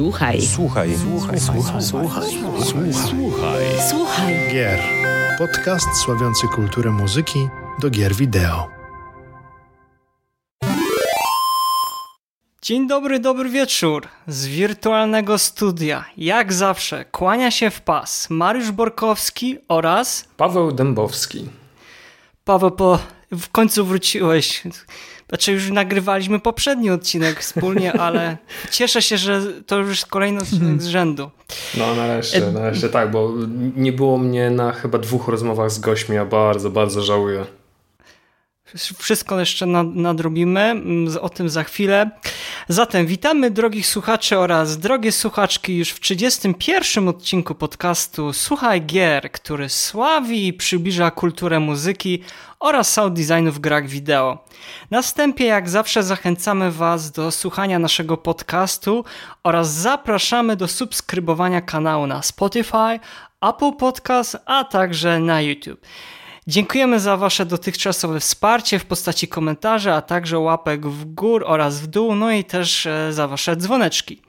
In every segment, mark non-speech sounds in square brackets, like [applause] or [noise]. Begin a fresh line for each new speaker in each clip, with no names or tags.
Słuchaj.
Słuchaj. Słuchaj. Słuchaj.
Słuchaj. Słuchaj. Słuchaj.
Gier. Podcast sławiący kulturę muzyki do gier wideo.
Dzień dobry, dobry wieczór. Z wirtualnego studia, jak zawsze, kłania się w pas Mariusz Borkowski oraz
Paweł Dębowski.
Paweł, po, w końcu wróciłeś. Znaczy już nagrywaliśmy poprzedni odcinek wspólnie, [laughs] ale cieszę się, że to już kolejny odcinek z rzędu.
No nareszcie, nareszcie tak, bo nie było mnie na chyba dwóch rozmowach z gośćmi, a bardzo, bardzo żałuję.
Wszystko jeszcze nadrobimy, o tym za chwilę. Zatem witamy drogich słuchaczy oraz drogie słuchaczki już w 31 odcinku podcastu Słuchaj Gier, który sławi i przybliża kulturę muzyki oraz sound designu w grach wideo. Na wstępie jak zawsze zachęcamy Was do słuchania naszego podcastu oraz zapraszamy do subskrybowania kanału na Spotify, Apple Podcast, a także na YouTube. Dziękujemy za Wasze dotychczasowe wsparcie w postaci komentarzy, a także łapek w gór oraz w dół, no i też e, za Wasze dzwoneczki.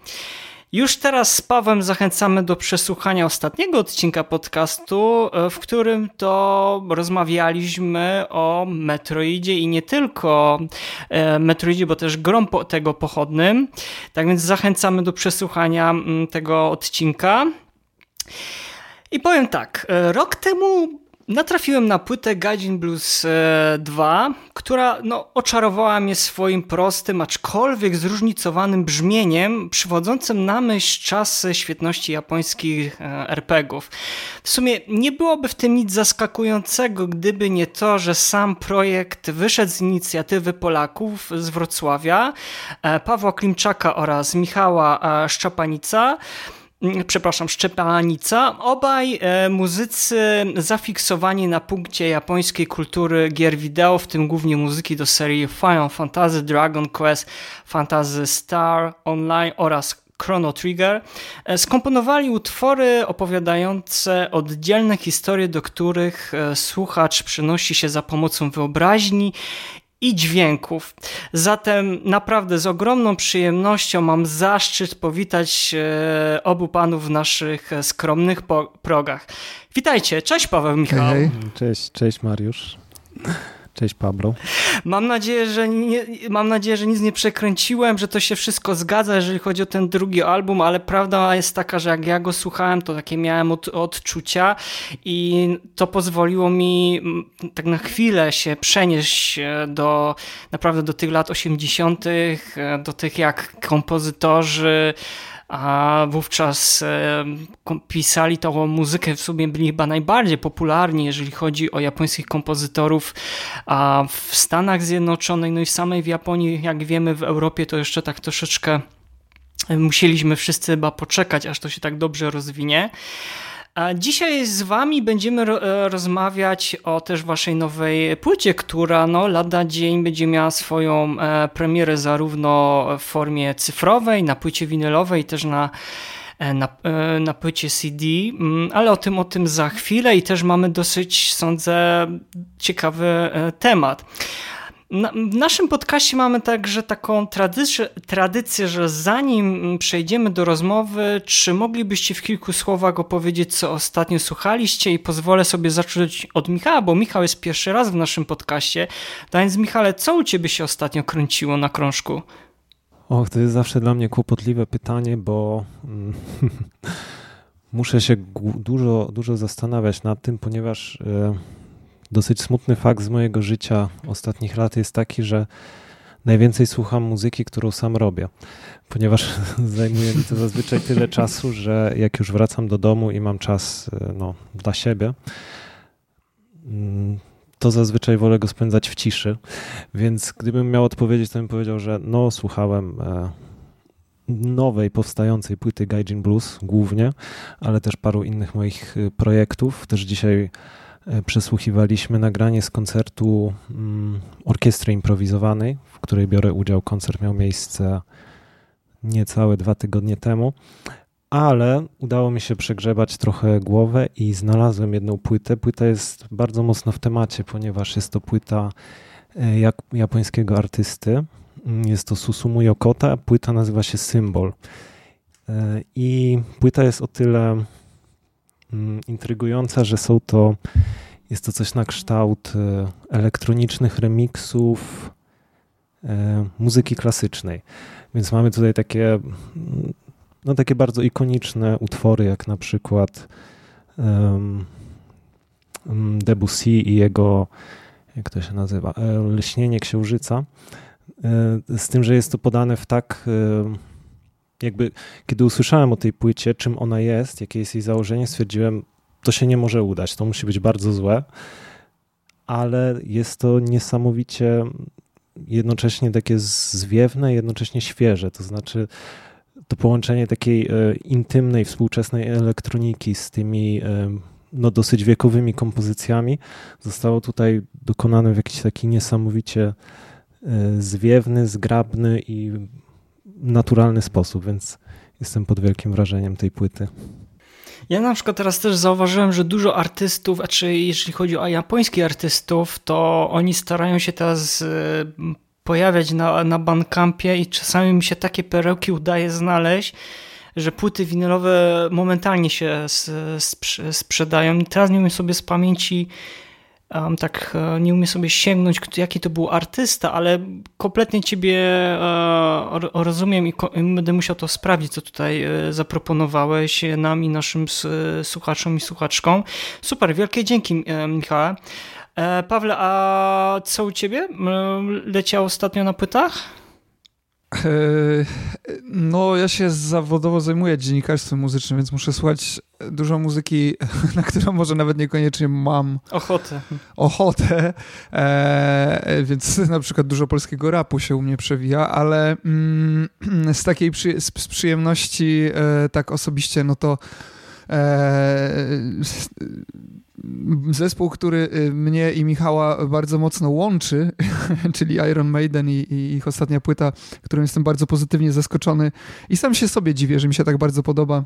Już teraz z Pawłem zachęcamy do przesłuchania ostatniego odcinka podcastu, e, w którym to rozmawialiśmy o Metroidzie i nie tylko e, Metroidzie, bo też grom tego pochodnym. Tak więc zachęcamy do przesłuchania mm, tego odcinka. I powiem tak, rok temu natrafiłem na płytę Gaijin Blues 2, e, która no, oczarowała mnie swoim prostym, aczkolwiek zróżnicowanym brzmieniem, przywodzącym na myśl czasy świetności japońskich e, RPGów. W sumie nie byłoby w tym nic zaskakującego, gdyby nie to, że sam projekt wyszedł z inicjatywy Polaków z Wrocławia, e, Pawła Klimczaka oraz Michała Szczepanica. Mm, przepraszam, Szczepanica. Obaj e, muzycy zafiksowani na punkcie japońskiej kultury gier wideo, w tym głównie muzyki do serii Final Fantasy, Dragon Quest, Fantasy Star Online oraz Chrono Trigger, e, skomponowali utwory opowiadające oddzielne historie, do których e, słuchacz przynosi się za pomocą wyobraźni i dźwięków. Zatem naprawdę z ogromną przyjemnością mam zaszczyt powitać e, obu panów w naszych e, skromnych progach. Witajcie, cześć Paweł Michał. Hej, hej.
Cześć, cześć Mariusz. Cześć Pablo.
Mam nadzieję, że nie, mam nadzieję, że nic nie przekręciłem, że to się wszystko zgadza, jeżeli chodzi o ten drugi album, ale prawda jest taka, że jak ja go słuchałem, to takie miałem od, odczucia i to pozwoliło mi mm, tak na chwilę się przenieść e, do naprawdę do tych lat 80., e, do tych jak kompozytorzy a wówczas pisali tą muzykę, w sumie byli chyba najbardziej popularni, jeżeli chodzi o japońskich kompozytorów a w Stanach Zjednoczonych, no i samej w Japonii, jak wiemy, w Europie to jeszcze tak troszeczkę musieliśmy wszyscy chyba poczekać, aż to się tak dobrze rozwinie. Dzisiaj z Wami będziemy e, rozmawiać o też Waszej nowej płycie, która no, lada dzień będzie miała swoją e, premierę zarówno w formie cyfrowej, na płycie winylowej, też na e, na, na płycie CD, mm, ale o tym, o tym za chwilę i też mamy dosyć, sądzę, ciekawy temat. W naszym podcaście mamy także taką tradycję, tradycję, że zanim przejdziemy do rozmowy, czy moglibyście w kilku słowach opowiedzieć, co ostatnio słuchaliście i pozwolę sobie zacząć od Michała, bo Michał jest pierwszy raz w naszym podcaście. A więc Michale, co u ciebie się ostatnio kręciło na krążku?
Och, to jest zawsze dla mnie kłopotliwe pytanie, bo mm, [laughs] muszę się dużo, dużo zastanawiać nad tym, ponieważ... Yy dosyć smutny fakt z mojego życia ostatnich lat jest taki, że najwięcej słucham muzyki, którą sam robię, ponieważ [laughs] zajmuje mi to zazwyczaj tyle czasu, że jak już wracam do domu i mam czas e, no, dla siebie, mm, to zazwyczaj wolę go spędzać w ciszy. Więc gdybym miał odpowiedzieć, to bym powiedział, że no, słuchałem e, nowej, powstającej płyty Gaijin Blues głównie, ale też paru innych moich e, projektów. Też dzisiaj przesłuchiwaliśmy nagranie z koncertu mm, orkiestry improwizowanej, w której biorę udział. Koncert miał miejsce niecałe dwa tygodnie temu, ale udało mi się przegrzebać trochę głowę i znalazłem jedną płytę. Płyta jest bardzo mocno w temacie, ponieważ jest to płyta e, japońskiego artysty. Mm, jest to Susumu Yokota, płyta nazywa się Symbol. I płyta jest o tyle intrygująca, że są to, jest to coś na kształt elektronicznych remixów muzyki klasycznej. Więc mamy tutaj takie, no takie bardzo ikoniczne utwory, jak na przykład um, Debussy i jego, jak to się nazywa, e, Lśnienie Księżyca. E, z tym, że jest to podane w tak, e, jakby, kiedy usłyszałem o tej płycie, czym ona jest, jakie jest jej założenie, stwierdziłem, to się nie może udać, to musi być bardzo złe, ale jest to niesamowicie jednocześnie takie zwiewne, jednocześnie świeże. To znaczy to połączenie takiej e, intymnej, współczesnej elektroniki z tymi e, no, dosyć wiekowymi kompozycjami zostało tutaj dokonane w jakiś taki niesamowicie e, zwiewny, zgrabny i naturalny sposób, więc jestem pod wielkim wrażeniem tej płyty.
Ja na przykład teraz też zauważyłem, że dużo artystów, a czy jeśli chodzi o japońskich artystów, to oni starają się teraz y, pojawiać na, na Bandcampie i czasami mi się takie perełki udaje znaleźć, że płyty winylowe momentalnie się sprzedają. Teraz nie umiem sobie z pamięci um, tak e, nie umiem sobie sięgnąć, jaki to był artysta, ale kompletnie ciebie e, rozumiem i będę musiał to sprawdzić, co tutaj e, zaproponowałeś nam i naszym słuchaczom i słuchaczkom. Super, wielkie dzięki Michale. Pawle, a co u ciebie? Leciało ostatnio na płytach?
Eee, no, ja się zawodowo zajmuję dziennikarstwem muzycznym, więc muszę słuchać dużo muzyki, [laughs] na którą może nawet niekoniecznie mam
ochotę.
Ochotę, eee, więc na przykład dużo polskiego rapu się u mnie przewija, ale mm, [clears throat] z takiej przy, z, z przyjemności e, tak osobiście, no to e, zespół, który y, mnie i Michała bardzo mocno łączy, [laughs] czyli Iron Maiden i, i, ich ostatnia płyta, którą jestem bardzo pozytywnie zaskoczony i sam się sobie dziwię, że mi się tak bardzo podoba.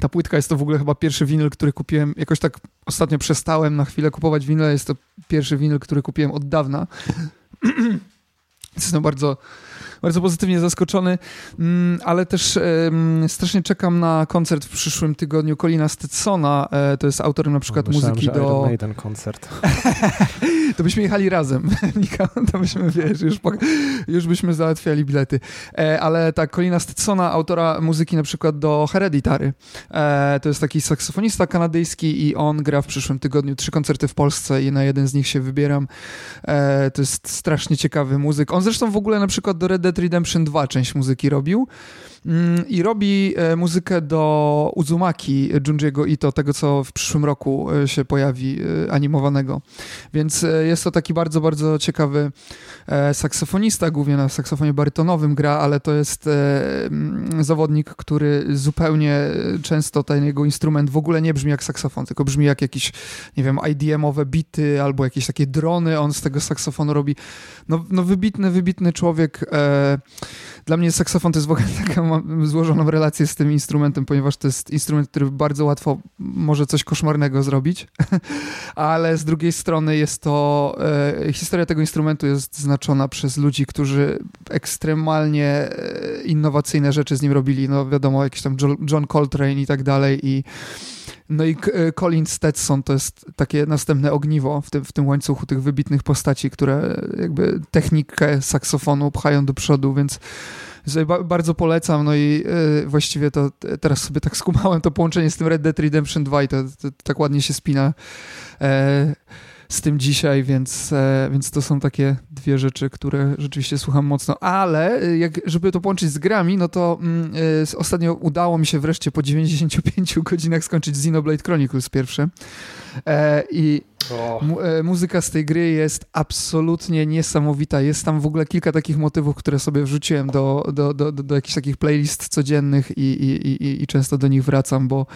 Ta płytka jest to w ogóle chyba pierwszy winyl, który kupiłem, jakoś tak ostatnio przestałem na chwilę kupować winyl, jest to pierwszy winyl, który kupiłem od dawna. [clears throat] Jestem bardzo bardzo pozytywnie zaskoczony, mm, ale też strasznie czekam na koncert w przyszłym tygodniu Colina Stetsona. E, to jest autorem na przykład
Myślałem,
muzyki do...
Iron koncert. [laughs]
to byśmy jechali razem, [laughs] to byśmy, wiesz, już, już byśmy załatwiali bilety. E, ale tak, Colina Stetsona, autora muzyki na przykład do Hereditary. E, to jest taki saksofonista kanadyjski i on gra w przyszłym tygodniu trzy koncerty w Polsce i na jeden z nich się wybieram. to jest strasznie ciekawy muzyk. On zresztą w ogóle na przykład do Red Dead Redemption 2 część muzyki robił. Mm, I robi e, muzykę do Uzumaki Junji'ego Ito, tego co w przyszłym roku e, się pojawi, e, animowanego. Więc jest to taki bardzo, bardzo ciekawy saksofonista, głównie na saksofonie barytonowym gra, ale to jest mm, zawodnik, który zupełnie często ten jego instrument w ogóle nie brzmi jak saksofon, tylko brzmi jak jakieś, nie wiem, IDM-owe bity albo jakieś takie drony, on z tego saksofonu robi. No, no wybitny, wybitny człowiek. Dla mnie saksofon to jest w ogóle [laughs] mam złożoną relację z tym instrumentem, ponieważ to jest instrument, który bardzo łatwo może coś koszmarnego zrobić, [laughs] ale z drugiej strony jest to, e, historia tego instrumentu jest znaczona przez ludzi, którzy ekstremalnie e, innowacyjne rzeczy z nim robili, no wiadomo, jakiś tam John Coltrane i tak dalej i no i e, Colin Stetson to jest takie następne ogniwo w tym, w tym łańcuchu tych wybitnych postaci, które jakby technikę saksofonu pchają do przodu, więc bardzo polecam, no i yy, właściwie to teraz sobie tak [laughs] skumałem to połączenie z tym Red Dead Redemption 2 i to, to, to tak ładnie się spina. E, z tym dzisiaj, więc, e, więc to są takie dwie rzeczy, które rzeczywiście słucham mocno, ale e, jak, żeby to połączyć z grami, no to mm, e, ostatnio udało mi się wreszcie po 95 godzinach skończyć Xenoblade Chronicles pierwsze. E, i E, muzyka z tej gry jest absolutnie niesamowita. Jest tam w ogóle kilka takich motywów, które sobie wrzuciłem do, do, do, do, do jakichś takich playlist codziennych i, i, i, i często do nich wracam, bo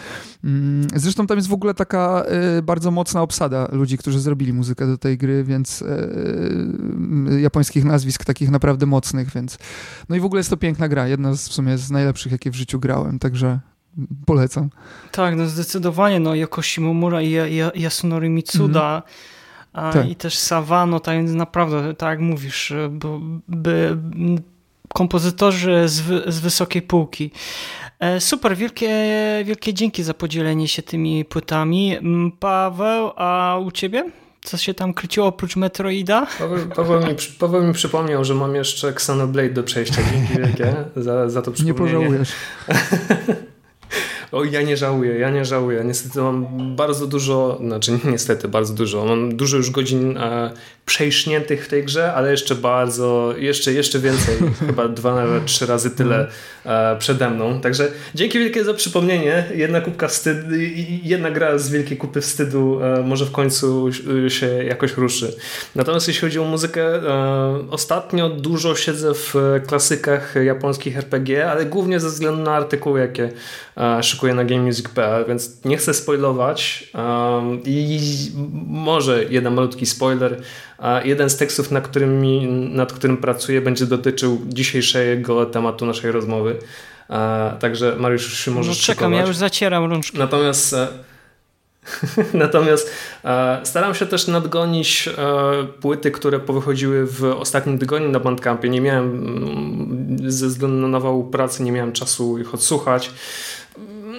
mm, zresztą tam jest w ogóle taka y, bardzo mocna obsada ludzi, którzy zrobili muzykę do tej gry, więc y, japońskich nazwisk takich naprawdę mocnych, więc no i w ogóle jest to piękna gra, jedna z, w sumie z najlepszych, jakie w życiu grałem, także polecam.
Tak, no zdecydowanie, no Yokoshi Momura i Yasunori Mitsuda mm. tak. i też Savano, tak więc naprawdę, tak jak mówisz, by, by kompozytorzy z, z wysokiej półki. E, super, wielkie, wielkie dzięki za podzielenie się tymi płytami. Paweł, a u ciebie? Co się tam kryciło oprócz Metroida?
Paweł, Paweł, mi, Paweł mi przypomniał, że mam jeszcze Xenoblade do przejścia. Dzięki wielkie za, za to przypomnienie.
Nie pożałujesz. [laughs]
O, ja nie żałuję, ja nie żałuję. Niestety mam bardzo dużo, znaczy niestety bardzo dużo, mam dużo już godzin e, przejśniętych w tej grze, ale jeszcze bardzo, jeszcze, jeszcze więcej, [laughs] chyba dwa, nawet trzy razy tyle e, przede mną. Także dzięki wielkie za przypomnienie. Jedna kubka wstydu, jedna gra z wielkiej kupy wstydu e, może w końcu się jakoś ruszy. Natomiast jeśli chodzi o muzykę, e, ostatnio dużo siedzę w klasykach japońskich RPG, ale głównie ze względu na artykuły, jakie e, szykuję na GameMusic.pl, więc nie chcę spoilować e, i może jeden malutki spoiler, a jeden z tekstów, nad którym, nad którym pracuję, będzie dotyczył dzisiejszego tematu naszej rozmowy. Także Mariusz, już się możesz no,
czekam, ja już zacieram rączki.
Natomiast e, [laughs] Natomiast e, staram się też nadgonić e, płyty, które powychodziły w ostatnim tygodniu na Bandcampie. Nie miałem, mm, ze względu na nawał pracy, nie miałem czasu ich odsłuchać.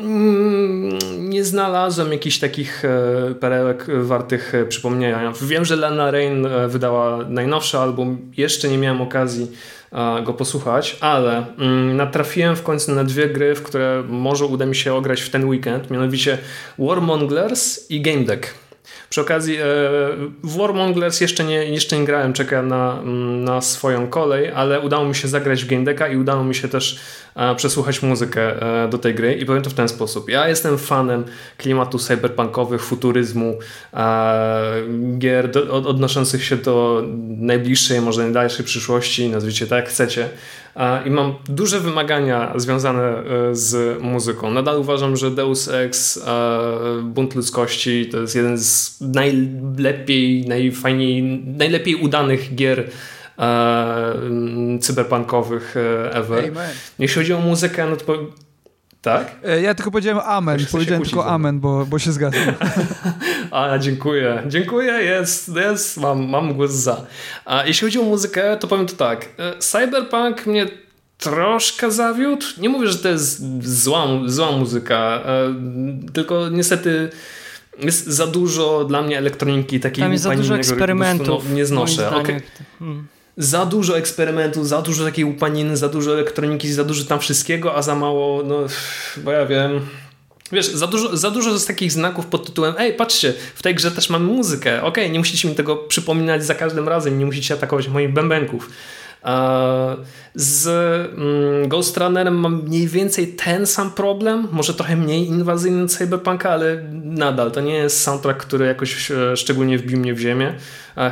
Mm, nie znalazłem jakichś takich e, perełek wartych e, przypomnienia. Wiem, że Lana Rain e, wydała najnowszy album. Jeszcze nie miałem okazji go posłuchać, ale mm, natrafiłem w końcu na dwie gry, w które może uda mi się ograć w ten weekend, mianowicie Warmonglers i Game Deck. Przy okazji w Warmonglers jeszcze nie, jeszcze nie grałem, czekam na, na swoją kolej, ale udało mi się zagrać w Game Decka i udało mi się też przesłuchać muzykę e, do tej gry i powiem to w ten sposób. Ja jestem fanem klimatu cyberpunkowych, futuryzmu, gier odnoszących się do najbliższej, może najdalszej przyszłości, nazwijcie tak jak chcecie. I mam duże wymagania związane e, z muzyką. Nadal uważam, że Deus Ex, Bunt Ludzkości to jest jeden z najlepiej, najfajniej, najlepiej udanych gier e, cyberpunkowych e, ever. Amen. Jeśli chodzi o muzykę, no to tak?
E, ja tylko powiedziałem amen. Powiedziałem tylko amen, bo, bo się zgadzam. [laughs]
A, dziękuję. Dziękuję, jest, jest, mam, mam głos za. A jeśli chodzi o muzykę, to powiem to tak. E, cyberpunk mnie troszkę zawiódł. Nie mówię, że to jest zła, zła muzyka, tylko niestety jest za dużo dla mnie elektroniki takiej
Tam jest za dużo eksperymentów.
No, nie znoszę. Okay. Hmm za dużo eksperymentów, za dużo takiej upaniny, za dużo elektroniki, za dużo tam wszystkiego, a za mało, no, bo ja wiem. Wiesz, za dużo, za dużo z takich znaków pod tytułem ej, patrzcie, w tej grze też mamy muzykę. Okej, okay, nie musicie mi tego przypominać za każdym razem, nie musicie atakować moich bębenków. Z mm, Ghost Runnerem mam mniej więcej ten sam problem, może trochę mniej inwazyjny Cyberpunka, ale nadal to nie jest soundtrack, który jakoś e, szczególnie wbił mnie w ziemię.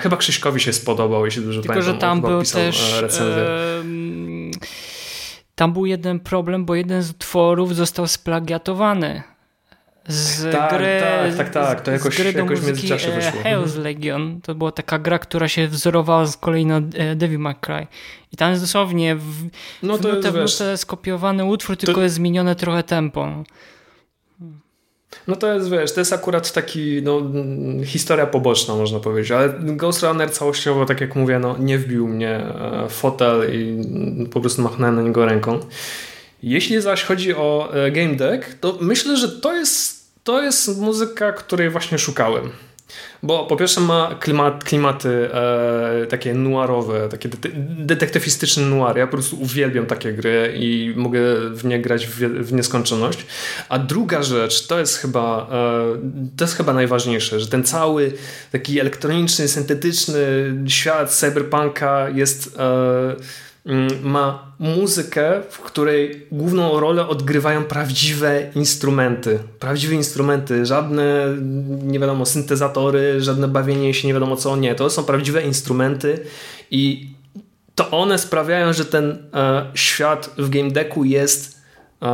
Chyba Krzyśkowi się spodobał, jeśli dobrze
Tylko,
pamiętam.
że tam był też... E, tam był jeden problem, bo jeden z utworów został splagiatowany z
tak,
gry,
tak, tak, tak, to jakoś,
z gry
jakoś
w wyszło. Hell's mhm. Legion. To była taka gra, która się wzorowała z kolei na e, Devil May Cry. I tam jest dosłownie w, no to w nutę, jest, w skopiowany utwór, tylko to... jest zmienione trochę tempo.
No to jest, wiesz, to jest akurat taki, no, historia poboczna, można powiedzieć, ale Ghost Runner całościowo, tak jak mówię, no, nie wbił mnie e, fotel i po prostu machnąłem na niego ręką. Jeśli zaś chodzi o e, Game Deck, to myślę, że to jest, to jest muzyka, której właśnie szukałem. Bo po pierwsze ma klimat, klimaty e, takie noirowe, takie de detektywistyczne noir. Ja po prostu uwielbiam takie gry i mogę w nie grać w, w nieskończoność. A druga rzecz, to jest chyba e, to jest chyba najważniejsze, że ten cały taki elektroniczny, syntetyczny świat cyberpunka jest e, ma muzykę, w której główną rolę odgrywają prawdziwe instrumenty. Prawdziwe instrumenty, żadne nie wiadomo syntezatory, żadne bawienie się nie wiadomo co, nie. To są prawdziwe instrumenty i to one sprawiają, że ten e, świat w game decku jest
e,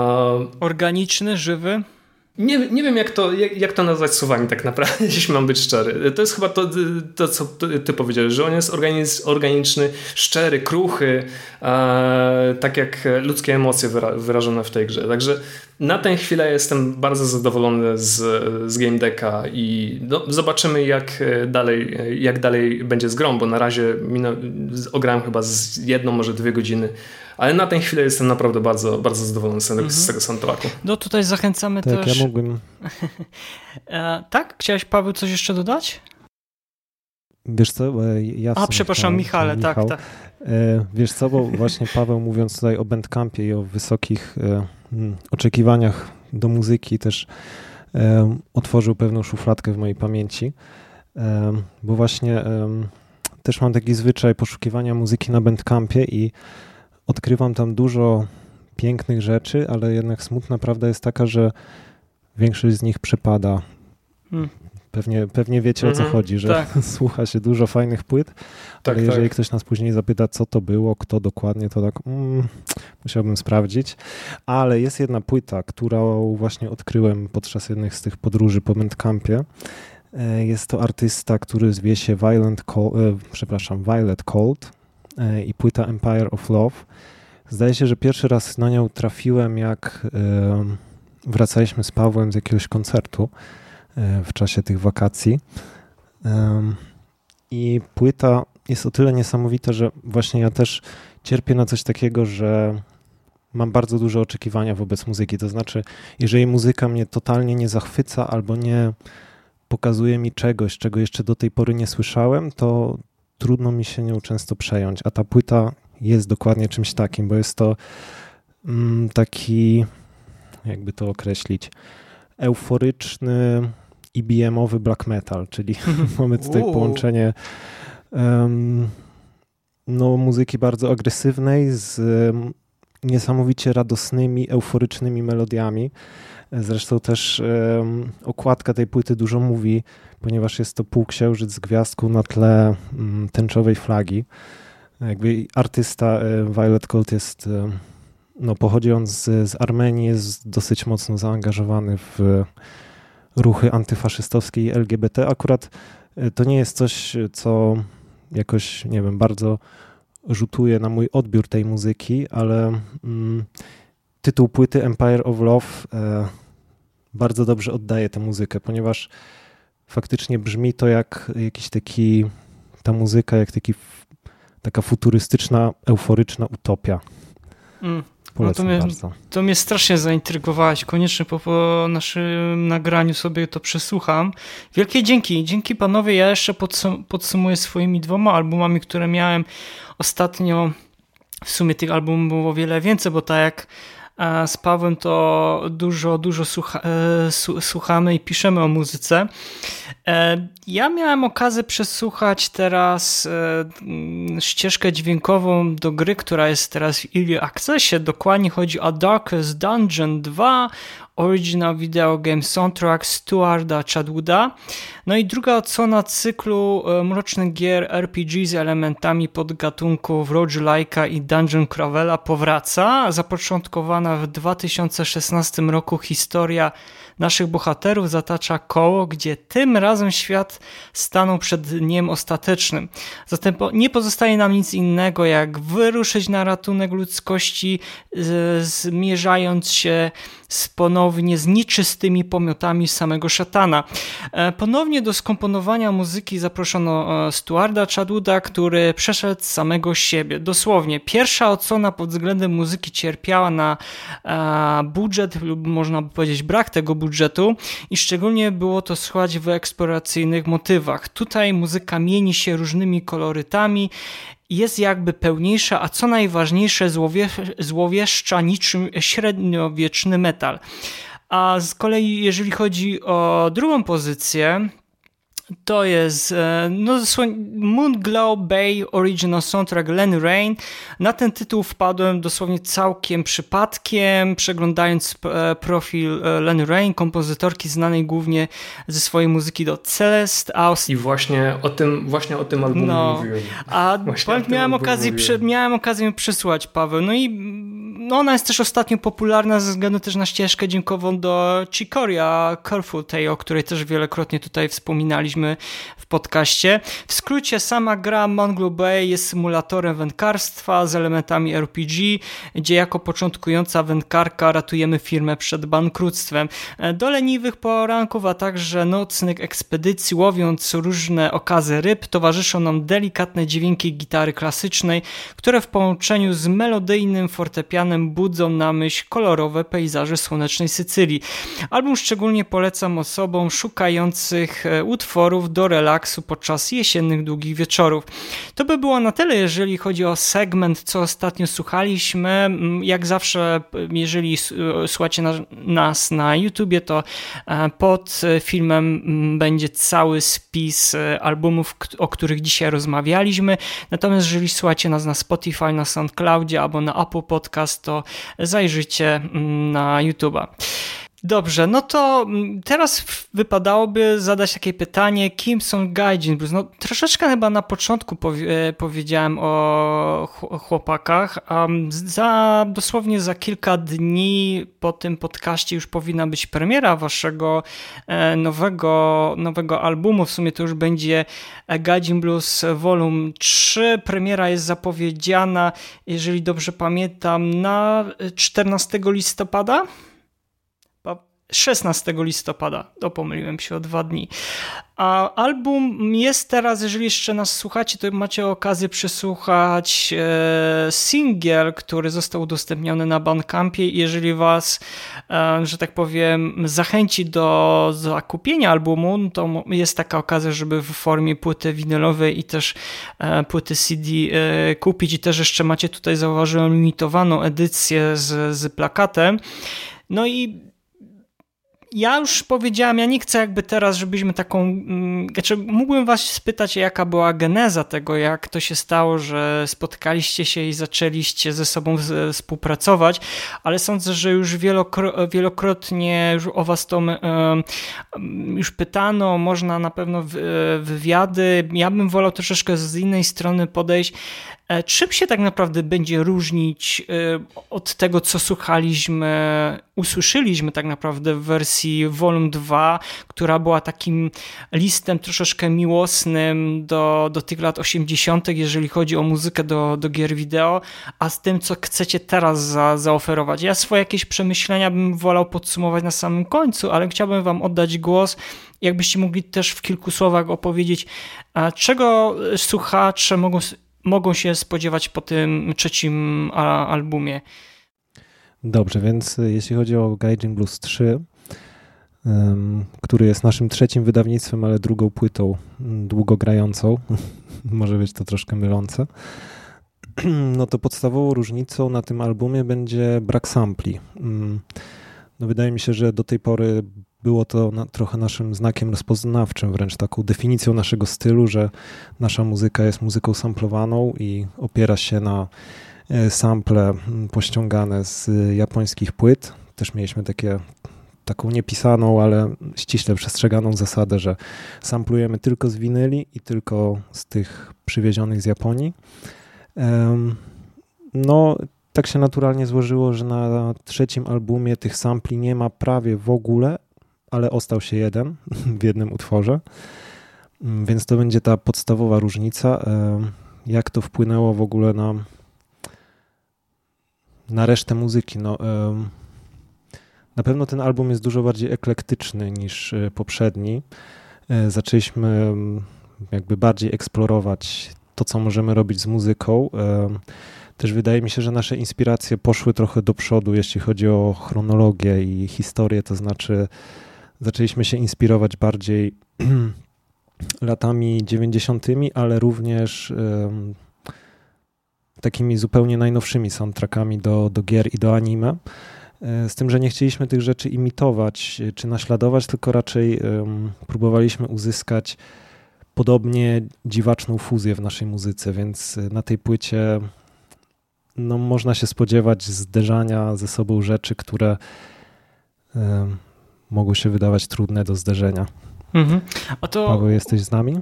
organiczny, żywy.
Nie, nie wiem, jak to, jak, jak to nazwać słowami tak naprawdę, [laughs] jeśli mam być szczery. To jest chyba to, to co ty powiedziałeś, że on jest organiczny, szczery, kruchy, e, tak jak ludzkie emocje wyra wyrażone w tej grze. Także na tę chwilę jestem bardzo zadowolony z, z Game Decka i no, zobaczymy, jak dalej, jak dalej będzie z grą, bo na razie ograłem chyba z jedną, może dwie godziny ale na tę chwilę jestem naprawdę bardzo, bardzo zadowolony z, mhm. z tego soundtracku.
No tutaj zachęcamy
tak,
też...
Tak, ja mógłbym... [laughs]
e, tak? Chciałeś, Paweł, coś jeszcze dodać?
Wiesz co, ja
A, przepraszam, Michale, tak, Michał. tak.
E, wiesz co, bo właśnie [laughs] Paweł mówiąc tutaj o Bandcampie i o wysokich e, mm, oczekiwaniach do muzyki też e, otworzył pewną szufladkę w mojej pamięci, bo właśnie też mam taki zwyczaj poszukiwania muzyki na Bandcampie i odkrywam tam dużo pięknych rzeczy, ale jednak smutna prawda jest taka, że większość z nich przepada. Hmm. Pewnie, pewnie wiecie o co mhm, chodzi, że tak. [laughs] słucha się dużo fajnych płyt, tak, ale jeżeli tak. ktoś nas później zapyta, co to było, kto dokładnie, to tak mm, musiałbym sprawdzić. Ale jest jedna płyta, którą właśnie odkryłem podczas jednych z tych podróży po Mendkampie. E, jest to artysta, który zwie się Violent Cold, e, przepraszam, Violet Cold i płyta Empire of Love. Zdaje się, że pierwszy raz na nią trafiłem, jak wracaliśmy z Pawłem z jakiegoś koncertu w czasie tych wakacji. I płyta jest o tyle niesamowita, że właśnie ja też cierpię na coś takiego, że mam bardzo duże oczekiwania wobec muzyki. To znaczy, jeżeli muzyka mnie totalnie nie zachwyca albo nie pokazuje mi czegoś, czego jeszcze do tej pory nie słyszałem, to trudno mi się nią często przejąć. A ta płyta jest dokładnie czymś takim, bo jest to mm, taki, jakby to określić, euforyczny, IBM-owy black metal, czyli [laughs] mamy tutaj połączenie um, no, muzyki bardzo agresywnej z um, niesamowicie radosnymi, euforycznymi melodiami. Zresztą też um, okładka tej płyty dużo mówi, ponieważ jest to półksiężyc z gwiazdką na tle um, tęczowej flagi. Jakby artysta e, Violet Colt jest, e, no, pochodząc z, z Armenii, jest dosyć mocno zaangażowany w ruchy antyfaszystowskie i LGBT. Akurat e, to nie jest coś, co jakoś, nie wiem, bardzo rzutuje na mój odbiór tej muzyki, ale mm, tytuł płyty Empire of Love e, bardzo dobrze oddaje tę muzykę, ponieważ faktycznie brzmi to jak jakiś taki, ta muzyka jak taki, taka futurystyczna, euforyczna utopia. Mm. Polecam
no to,
mnie, bardzo.
to mnie strasznie zaintrygowałaś. Koniecznie po, po, naszym nagraniu sobie to przesłucham. Wielkie dzięki. Dzięki panowie. Ja jeszcze podsum podsumuję swoimi dwoma albumami, które miałem ostatnio. W sumie tych albumów było wiele więcej, bo tak jak z Pawłem to dużo, dużo słucha, e, słuchamy i piszemy o muzyce. E, ja miałem okazję przesłuchać teraz e, ścieżkę dźwiękową do gry, która jest teraz w Early Accessie. Dokładnie chodzi o Darkest Dungeon 2 Original Video Game Soundtrack Stuarda Chadwooda. No i druga odsłona cyklu e, mrocznych gier RPG z elementami podgatunków roguelike'a i dungeon crawlera powraca. Zapoczątkowana w 2016 roku historia naszych bohaterów zatacza koło, gdzie tym razem świat stanął przed dniem ostatecznym. Zatem nie pozostaje nam nic innego, jak wyruszyć na ratunek ludzkości, zmierzając się z ponownie z nieczystymi pomiotami samego szatana. E, ponownie do skomponowania muzyki zaproszono e, Stuarda Chaduda, który przeszedł samego siebie. Dosłownie, pierwsza odsłona pod względem muzyki cierpiała na e, budżet lub można by powiedzieć brak tego budżetu i szczególnie było to słychać w eksploracyjnych motywach. Tutaj muzyka mieni się różnymi kolorytami jest jakby pełniejsza, a co najważniejsze złowie, złowieszcza niczym średniowieczny metal. A z kolei jeżeli chodzi o drugą pozycję, to jest e, no, Moonglow Bay Original Soundtrack Len Rain. Na ten tytuł wpadłem dosłownie całkiem przypadkiem, przeglądając e, profil e, Len Rain, kompozytorki znanej głównie ze swojej muzyki do Celest.
I właśnie o tym, właśnie o tym albumie no, mówiłem.
A miałem okazję, prze, miałem okazję przysłać, Paweł. No i no ona jest też ostatnio popularna ze względu też na ścieżkę dźwiękową do Chicoria Carrefour, tej, o której też wielokrotnie tutaj wspominaliśmy w podcaście. W skrócie sama gra Mongol Bay jest symulatorem wędkarstwa z elementami RPG, gdzie jako początkująca wędkarka ratujemy firmę przed bankructwem. Do leniwych poranków, a także nocnych ekspedycji łowiąc różne okazy ryb towarzyszą nam delikatne dźwięki gitary klasycznej, które w połączeniu z melodyjnym fortepianem budzą na myśl kolorowe pejzaże słonecznej Sycylii. Album szczególnie polecam osobom szukających e, utworów do relaksu podczas jesiennych długich wieczorów. To by było na tyle, jeżeli chodzi o segment, co ostatnio słuchaliśmy. Mm, jak zawsze, jeżeli e, słuchacie nas na YouTubie, to e, pod filmem mm, będzie cały spis albumów, o których dzisiaj rozmawialiśmy. Natomiast jeżeli słuchacie nas na Spotify, na SoundCloudzie albo na Apple Podcast, to zajrzyjcie mm, na YouTube'a. Dobrze, no to mm, teraz wypadałoby zadać takie pytanie, kim są Gaijin Blues? No troszeczkę chyba na początku powie, powiedziałem o chłopakach, a za, dosłownie za kilka dni po tym podcaście już powinna być premiera waszego e, nowego, nowego albumu, w sumie to już będzie Gaijin Blues Volume 3. Premiera jest zapowiedziana, jeżeli dobrze pamiętam, na 14 listopada. 16 listopada. To pomyliłem się o dwa dni. A album jest teraz, jeżeli jeszcze nas słuchacie, to macie okazję przesłuchać e, singiel, który został udostępniony na Bandcampie. Jeżeli was, e, że tak powiem, zachęci do zakupienia albumu, to jest taka okazja, żeby w formie płyty winylowej i też e, płyty CD e, kupić. I też jeszcze macie tutaj, zauważyłem, limitowaną edycję z, z plakatem. No i ja już powiedziałem, ja nie chcę jakby teraz, żebyśmy taką. Mm, znaczy, mógłbym Was spytać, jaka była geneza tego, jak to się stało, że spotkaliście się i zaczęliście ze sobą współpracować, ale sądzę, że już wielokrotnie już o Was to już pytano, można na pewno wywiady. Ja bym wolał troszeczkę z innej strony podejść. E, czym się tak naprawdę będzie różnić e, od tego, co słuchaliśmy, usłyszeliśmy tak naprawdę w wersji Volume 2, która była takim listem troszeczkę miłosnym do, do tych lat 80., jeżeli chodzi o muzykę do, do gier wideo, a z tym, co chcecie teraz za, zaoferować. Ja swoje jakieś przemyślenia bym wolał podsumować na samym końcu, ale chciałbym Wam oddać głos jakbyście mogli też w kilku słowach opowiedzieć, czego słuchacze mogą mogą się spodziewać po tym trzecim albumie.
Dobrze, więc jeśli chodzi o Gaijin Blues 3, który jest naszym trzecim wydawnictwem, ale drugą płytą długogrającą, [laughs] może być to troszkę mylące, [clears throat] no to podstawową różnicą na tym albumie będzie brak sampli. No wydaje mi się, że do tej pory było to na, trochę naszym znakiem rozpoznawczym, wręcz taką definicją naszego stylu, że nasza muzyka jest muzyką samplowaną i opiera się na e, sample pościągane z japońskich płyt. Też mieliśmy takie, taką niepisaną, ale ściśle przestrzeganą zasadę, że samplujemy tylko z winyli i tylko z tych przywiezionych z Japonii. No, tak się naturalnie złożyło, że na trzecim albumie tych sampli nie ma prawie w ogóle, ale ostał się jeden [laughs] w jednym utworze. Mm, więc to będzie ta podstawowa różnica. Jak to wpłynęło w ogóle na, na resztę muzyki? No, na pewno ten album jest dużo bardziej eklektyczny niż e, poprzedni. E, zaczęliśmy jakby bardziej eksplorować to, co możemy robić z muzyką. Też wydaje mi się, że nasze inspiracje poszły trochę do przodu, jeśli chodzi o chronologię i historię, to znaczy zaczęliśmy się inspirować bardziej [clears throat] latami 90., ale również takimi zupełnie najnowszymi soundtrackami do, do gier i do anime. E, z tym, że nie chcieliśmy tych rzeczy imitować czy naśladować, tylko raczej próbowaliśmy uzyskać podobnie dziwaczną fuzję w naszej muzyce, więc na tej płycie no, można się spodziewać zderzania ze sobą rzeczy, które mogły się wydawać trudne do zderzenia. Mhm. A to... Paweł, jesteś z nami?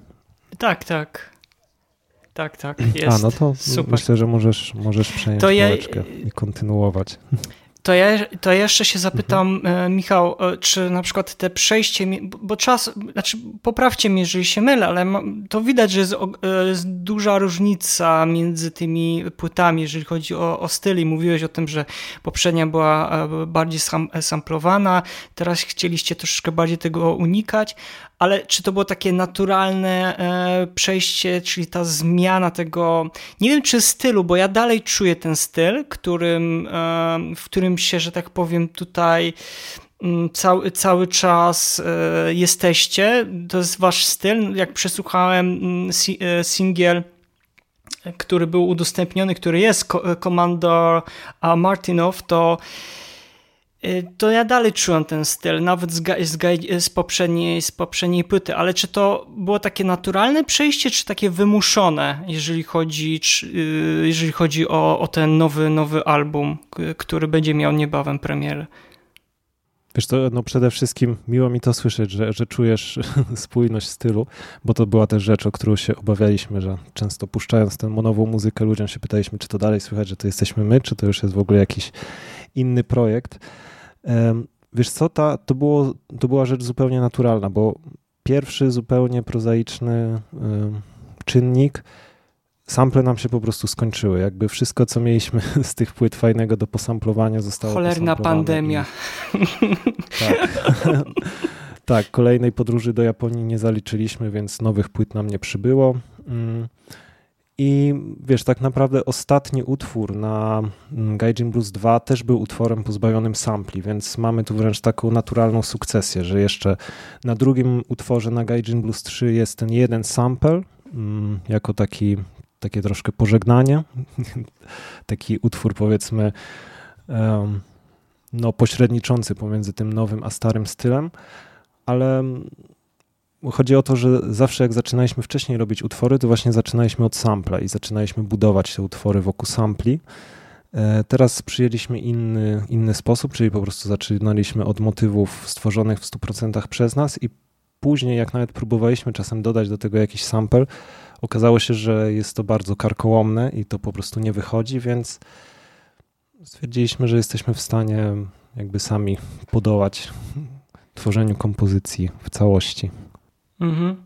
Tak, tak. Tak, tak, jest.
A, no to Super. myślę, że możesz, możesz przejąć to ja... i kontynuować.
To ja, to jeszcze się zapytam, mhm. Michał, e, czy na przykład te przejście, bo czas, znaczy poprawcie mnie, jeżeli się mylę, ale to widać, że jest, e, jest duża różnica między tymi płytami, jeżeli chodzi o, o styl i mówiłeś o tym, że poprzednia była bardziej sam, samplowana, teraz chcieliście troszeczkę bardziej tego unikać, ale czy to było takie naturalne e, przejście, czyli ta zmiana tego, nie wiem czy stylu, bo ja dalej czuję ten styl, którym, e, w którym się, że tak powiem, tutaj mm, cały, cały czas e, jesteście. To jest wasz styl. Jak przesłuchałem mm, singiel który był udostępniony, który jest Commander Martinow, to to ja dalej czułem ten styl, nawet z, z, z, poprzedniej, z poprzedniej płyty, ale czy to było takie naturalne przejście, czy takie wymuszone, jeżeli chodzi, czy, y, jeżeli chodzi o, o ten nowy, nowy album, który będzie miał niebawem premierę?
Wiesz to, no przede wszystkim miło mi to słyszeć, że, że czujesz [laughs] spójność stylu, bo to była też rzecz, o którą się obawialiśmy, że często puszczając tę monową muzykę ludziom się pytaliśmy, czy to dalej słychać, że to jesteśmy my, czy to już jest w ogóle jakiś inny projekt. Wiesz co, ta, to, było, to była rzecz zupełnie naturalna, bo pierwszy zupełnie prozaiczny czynnik, sample nam się po prostu skończyły. Jakby wszystko, co mieliśmy [laughs] z tych płyt fajnego do posamplowania zostało
Cholerna pandemia.
I... [laughs] Tak. [laughs] tak, kolejnej podróży do Japonii nie zaliczyliśmy, więc nowych płyt nam nie przybyło. Mm. I wiesz, tak naprawdę ostatni utwór na mm, Gaijin Blues 2 też był utworem pozbawionym sampli, więc mamy tu wręcz taką naturalną sukcesję, że jeszcze na drugim utworze na Gaijin Blues 3 jest ten jeden sample, mm, jako taki, takie troszkę pożegnanie, [laughs] taki utwór powiedzmy no, pośredniczący pomiędzy tym nowym a starym stylem, ale chodzi o to, że zawsze jak zaczynaliśmy wcześniej robić utwory, to właśnie zaczynaliśmy od sampla i zaczynaliśmy budować te utwory wokół sampli. E, teraz przyjęliśmy inny, inny sposób, czyli po prostu zaczynaliśmy od motywów stworzonych w 100% przez nas i później, jak nawet próbowaliśmy czasem dodać do tego jakiś sample, okazało się, że jest to bardzo karkołomne i to po prostu nie wychodzi, więc stwierdziliśmy, że jesteśmy w stanie jakby sami podołać tworzeniu kompozycji w całości. Mhm.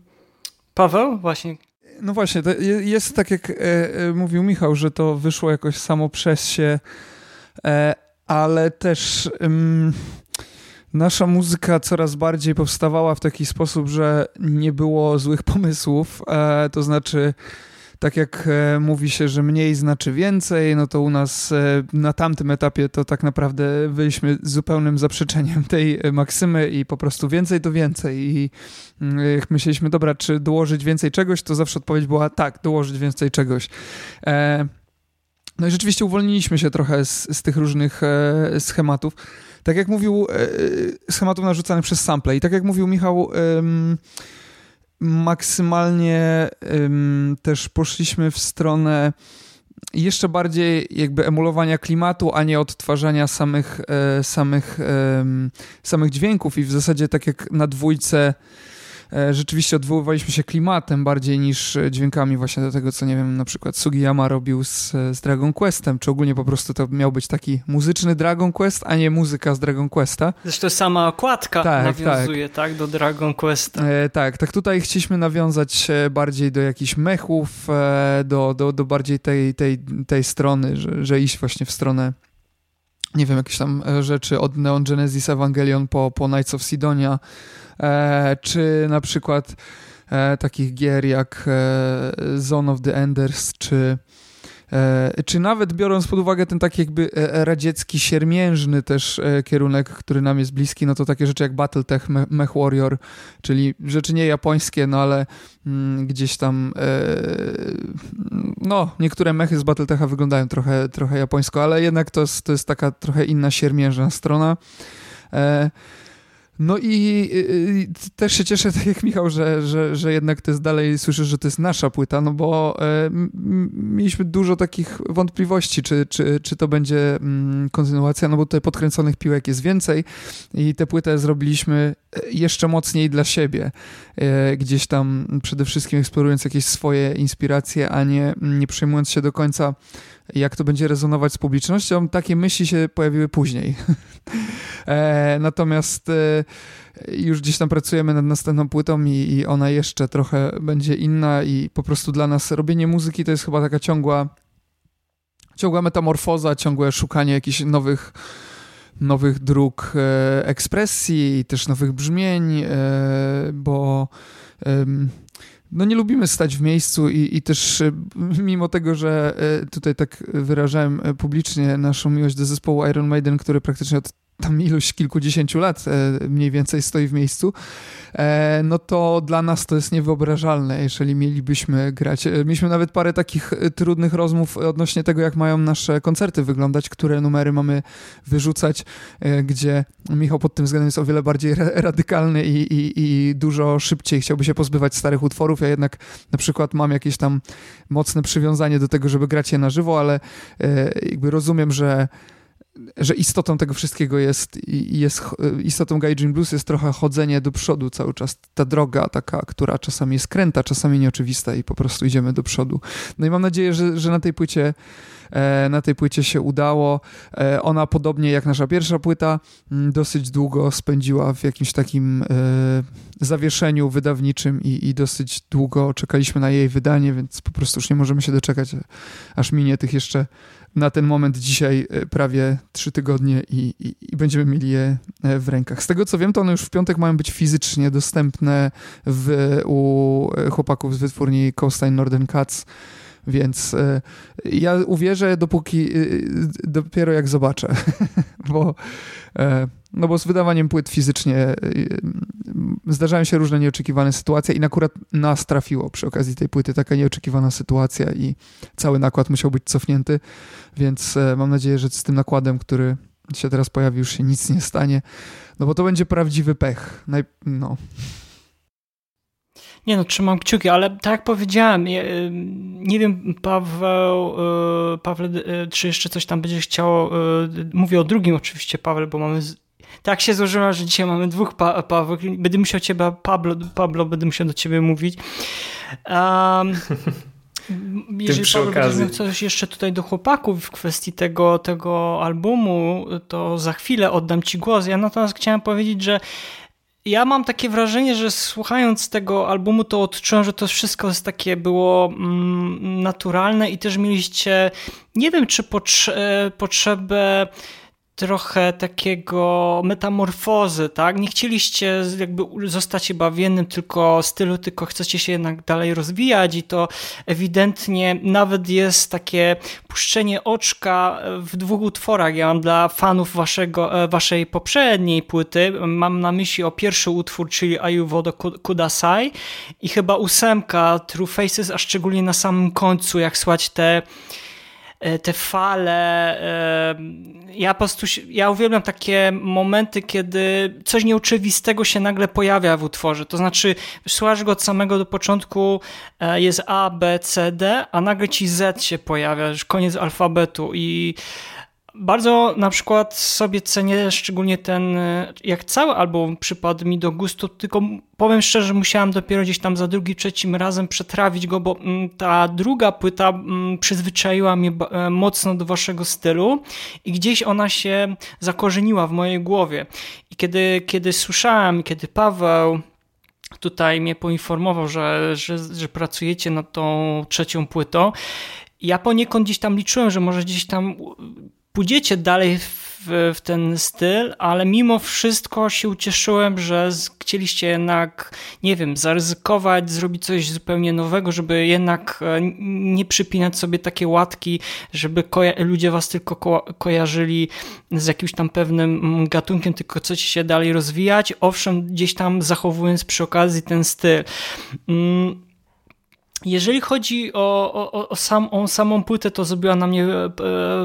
Paweł, właśnie.
No właśnie, jest tak jak e, e, mówił Michał, że to wyszło jakoś samo przez się, e, ale też nasza muzyka coraz bardziej powstawała w taki sposób, że nie było złych pomysłów, to znaczy tak jak e, mówi się, że mniej znaczy więcej, no to u nas e, na tamtym etapie to tak naprawdę byliśmy zupełnym zaprzeczeniem tej e, maksymy i po prostu więcej to więcej. I mm, jak myśleliśmy, dobra, czy dołożyć więcej czegoś, to zawsze odpowiedź była tak, dołożyć więcej czegoś. No i rzeczywiście uwolniliśmy się trochę z, z tych różnych schematów. Tak jak mówił, schematów narzucanych przez sample. I tak jak mówił Michał, maksymalnie ym, też poszliśmy w stronę jeszcze bardziej jakby emulowania klimatu, a nie odtwarzania samych, e, samych, samych dźwięków. I w zasadzie tak jak na dwójce rzeczywiście odwoływaliśmy się klimatem bardziej niż dźwiękami właśnie do tego, co nie wiem, na przykład Sugiyama robił z, z Dragon Questem, czy ogólnie po prostu to miał być taki muzyczny Dragon Quest, a nie muzyka z Dragon Questa.
Zresztą sama okładka tak, nawiązuje, tak. tak, do Dragon Questa.
E, tak, tak tutaj chcieliśmy nawiązać bardziej do jakichś mechów, e, do, do, do bardziej tej, tej, tej strony, że, że iść właśnie w stronę nie wiem, jakieś tam rzeczy od Neon Genesis Evangelion po, po Knights of Sidonia, E, czy na przykład e, takich gier jak e, Zone of the Enders, czy czy nawet biorąc pod uwagę ten taki jakby radziecki, siermiężny też kierunek, który nam jest bliski, no to takie rzeczy jak Battletech, Mech Warrior, czyli rzeczy nie japońskie, no ale mm, gdzieś tam no, niektóre mechy z Battletecha wyglądają trochę, trochę japońsko, ale jednak to jest, to jest taka trochę inna, siermiężna strona. No i też się cieszę, [laughs] tak jak Michał, że, że, że jednak to jest dalej, słyszysz, że to jest nasza płyta, no bo e, mieliśmy dużo takich wątpliwości, czy, czy, czy to będzie mm, kontynuacja, no bo tutaj podkręconych piłek jest więcej i tę płytę zrobiliśmy jeszcze mocniej dla siebie. Gdzieś tam przede wszystkim eksplorując jakieś swoje inspiracje, a nie, nie przejmując się do końca, jak to będzie rezonować z publicznością. Takie myśli się pojawiły później. [laughs] Natomiast już gdzieś tam pracujemy nad następną płytą i, i ona jeszcze trochę będzie inna i po prostu dla nas robienie muzyki to jest chyba taka ciągła ciągła metamorfoza, ciągłe szukanie jakichś nowych nowych dróg e, ekspresji i też nowych brzmień, e, bo no nie lubimy stać w miejscu i, i też e, mimo tego, że tutaj tak wyrażałem publicznie naszą miłość do zespołu Iron Maiden, który praktycznie od tam iluś kilkudziesięciu lat e, mniej więcej stoi w miejscu, e, no to dla nas to jest niewyobrażalne, jeżeli mielibyśmy grać. E, mieliśmy nawet parę takich trudnych rozmów odnośnie tego, jak mają nasze koncerty wyglądać, które numery mamy wyrzucać, gdzie Michał pod tym względem jest o wiele bardziej radykalny i, i, i dużo szybciej chciałby się pozbywać starych utworów. Ja jednak na przykład mam jakieś tam mocne przywiązanie do tego, żeby grać je na żywo, ale jakby rozumiem, że że istotą tego wszystkiego jest, jest istotą Gaijin Blues jest trochę chodzenie do przodu cały czas. Ta droga taka, która czasami jest kręta, czasami nieoczywista i po prostu idziemy do przodu. No i mam nadzieję, że, że na tej płycie e, na tej płycie się udało. E, ona podobnie jak nasza pierwsza płyta mm, dosyć długo spędziła w jakimś takim e, zawieszeniu wydawniczym i, i dosyć długo czekaliśmy na jej wydanie, więc po prostu już nie możemy się doczekać, aż minie tych jeszcze na ten moment dzisiaj e, prawie trzy tygodnie i, i, i, będziemy mieli je e, w rękach. Z tego co wiem, to one już w piątek mają być fizycznie dostępne w, u e, chłopaków z wytwórni Coastline Northern Cats. Więc ja uwierzę, dopóki dopiero jak zobaczę, [laughs] bo no bo z wydawaniem płyt fizycznie zdarzają się różne nieoczekiwane sytuacje i akurat nas trafiło przy okazji tej płyty taka nieoczekiwana sytuacja i cały nakład musiał być cofnięty, więc e, mam nadzieję, że z tym nakładem, który się teraz pojawi, już się nic nie stanie, no bo to będzie prawdziwy pech. No.
Nie no, trzymam kciuki, ale tak jak powiedziałem, nie wiem, Paweł, e, Paweł, e, czy jeszcze coś tam będzie chciało, mówię o drugim oczywiście, Paweł, bo mamy tak się złożyło, że dzisiaj mamy dwóch pa Paweł. Będę musiał ciebie, Pablo, Pablo, będę musiał do ciebie mówić. Um, [laughs] jeżeli przy okazji. coś jeszcze tutaj do chłopaków w kwestii tego, tego albumu, to za chwilę oddam ci głos. Ja natomiast chciałem powiedzieć, że ja mam takie wrażenie, że słuchając tego albumu, to odczułem, że to wszystko jest takie było mm, naturalne i też mieliście, nie wiem, czy potrze potrzebę trochę takiego metamorfozy, tak? Nie chcieliście jakby zostać chyba w jednym tylko stylu, tylko chcecie się jednak dalej rozwijać i to ewidentnie nawet jest takie puszczenie oczka w dwóch utworach. Ja mam dla fanów waszego, e, waszej poprzedniej płyty, mam na myśli o pierwszy utwór, czyli Ayuwodo Kudasai i chyba ósemka True Faces, a szczególnie na samym końcu, jak słać te E, te fale. E, ja po prostu, ja uwielbiam takie momenty, kiedy coś nieoczywistego się nagle pojawia w utworze. To znaczy, słuchasz go od samego do początku, e, jest A, B, C, D, a nagle ci Z się pojawia, już koniec alfabetu i bardzo na przykład sobie cenię szczególnie ten, jak cały album przypadł mi do gustu, tylko powiem szczerze, musiałam dopiero gdzieś tam za drugi, trzecim razem przetrawić go, bo mm, ta druga płyta mm, przyzwyczaiła mnie e, mocno do waszego stylu i gdzieś ona się zakorzeniła w mojej głowie. I kiedy, kiedy słyszałem, kiedy Paweł tutaj mnie poinformował, że, że, że pracujecie nad tą trzecią płytą, ja poniekąd gdzieś tam liczyłem, że może gdzieś tam pójdziecie dalej w, w, ten styl, ale mimo wszystko się ucieszyłem, że chcieliście jednak, nie wiem, zaryzykować, zrobić coś zupełnie nowego, żeby jednak e, nie przypinać sobie takie łatki, żeby ludzie was tylko ko kojarzyli z jakimś tam pewnym gatunkiem, tylko chcecie się dalej rozwijać, owszem, gdzieś tam zachowując przy okazji ten styl. Mm jeżeli chodzi o, o, o, sam, o, samą płytę, to zrobiła na mnie e,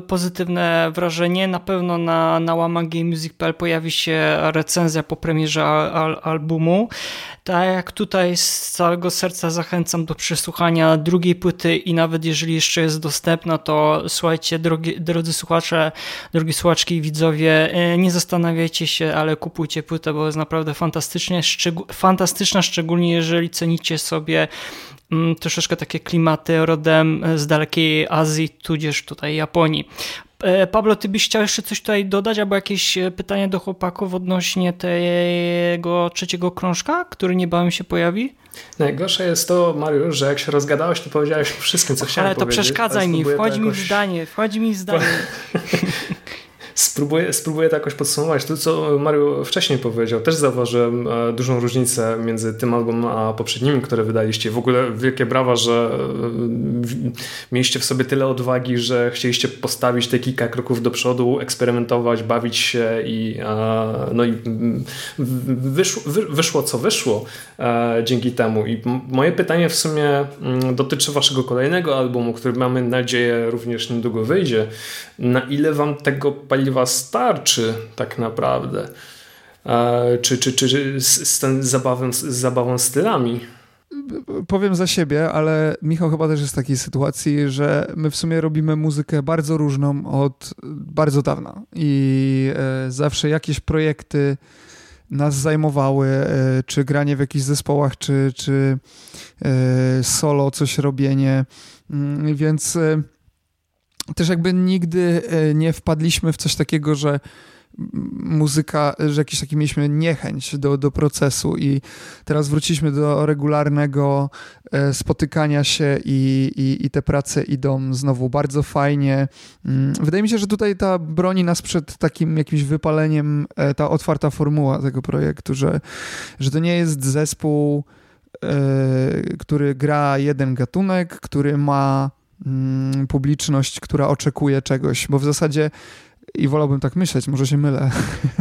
pozytywne wrażenie. Na pewno na, na łamagemusic.pl pojawi się recenzja po premierze al, albumu. Tak jak tutaj z całego serca zachęcam do przesłuchania drugiej płyty i nawet jeżeli jeszcze jest dostępna, to słuchajcie, drogi, drodzy słuchacze, drogie słuchaczki i widzowie, e, nie zastanawiajcie się, ale kupujcie płytę, bo jest naprawdę fantastycznie, szczeg fantastyczna, szczególnie jeżeli cenicie sobie troszeczkę takie klimaty rodem z dalekiej Azji, tudzież tutaj Japonii. E, Pablo, ty byś chciał jeszcze coś tutaj dodać, albo jakieś e, pytanie do chłopaków odnośnie tego trzeciego krążka, który niebawem się pojawi?
Najgorsze jest to, Mariusz, że jak się rozgadałeś, to powiedziałeś wszystkim, co chciałem
Ale to
powiedzieć.
przeszkadzaj mi, wchodzi mi w zdanie, wchodzi mi w zdanie.
Spróbuję, spróbuję to jakoś podsumować. To, co Mario wcześniej powiedział, też zauważyłem e, dużą różnicę między tym albumem a poprzednimi, które wydaliście. W ogóle wielkie brawa, że e, mieliście w sobie tyle odwagi, że chcieliście postawić te kilka kroków do przodu, eksperymentować, bawić się i, e, no i wyszło, wyszło co wyszło dzięki temu. I moje pytanie w sumie mm, dotyczy waszego kolejnego albumu, który mamy nadzieję również niedługo wyjdzie. Na ile wam tego paliwa paliwa starczy tak naprawdę? E, czy, czy, czy z, z, zabawą, z zabawą stylami?
Powiem za siebie, ale Michał chyba też jest w takiej sytuacji, że my w sumie robimy muzykę bardzo różną od bardzo dawna i e, zawsze jakieś projekty nas zajmowały, e, czy granie w jakichś zespołach, czy, czy solo, coś robienie, mm, więc też jakby nigdy e, nie wpadliśmy w coś takiego, że muzyka, że jakiś taki mieliśmy niechęć do, do procesu i teraz wróciliśmy do regularnego e, spotykania się i, i, i te prace idą znowu bardzo fajnie. Mm, wydaje mi się, że tutaj ta broni nas przed takim jakimś wypaleniem, e, ta otwarta formuła tego projektu, że, że to nie jest zespół, który gra jeden gatunek, który ma publiczność, która oczekuje czegoś, bo w zasadzie i wolałbym tak myśleć, może się mylę.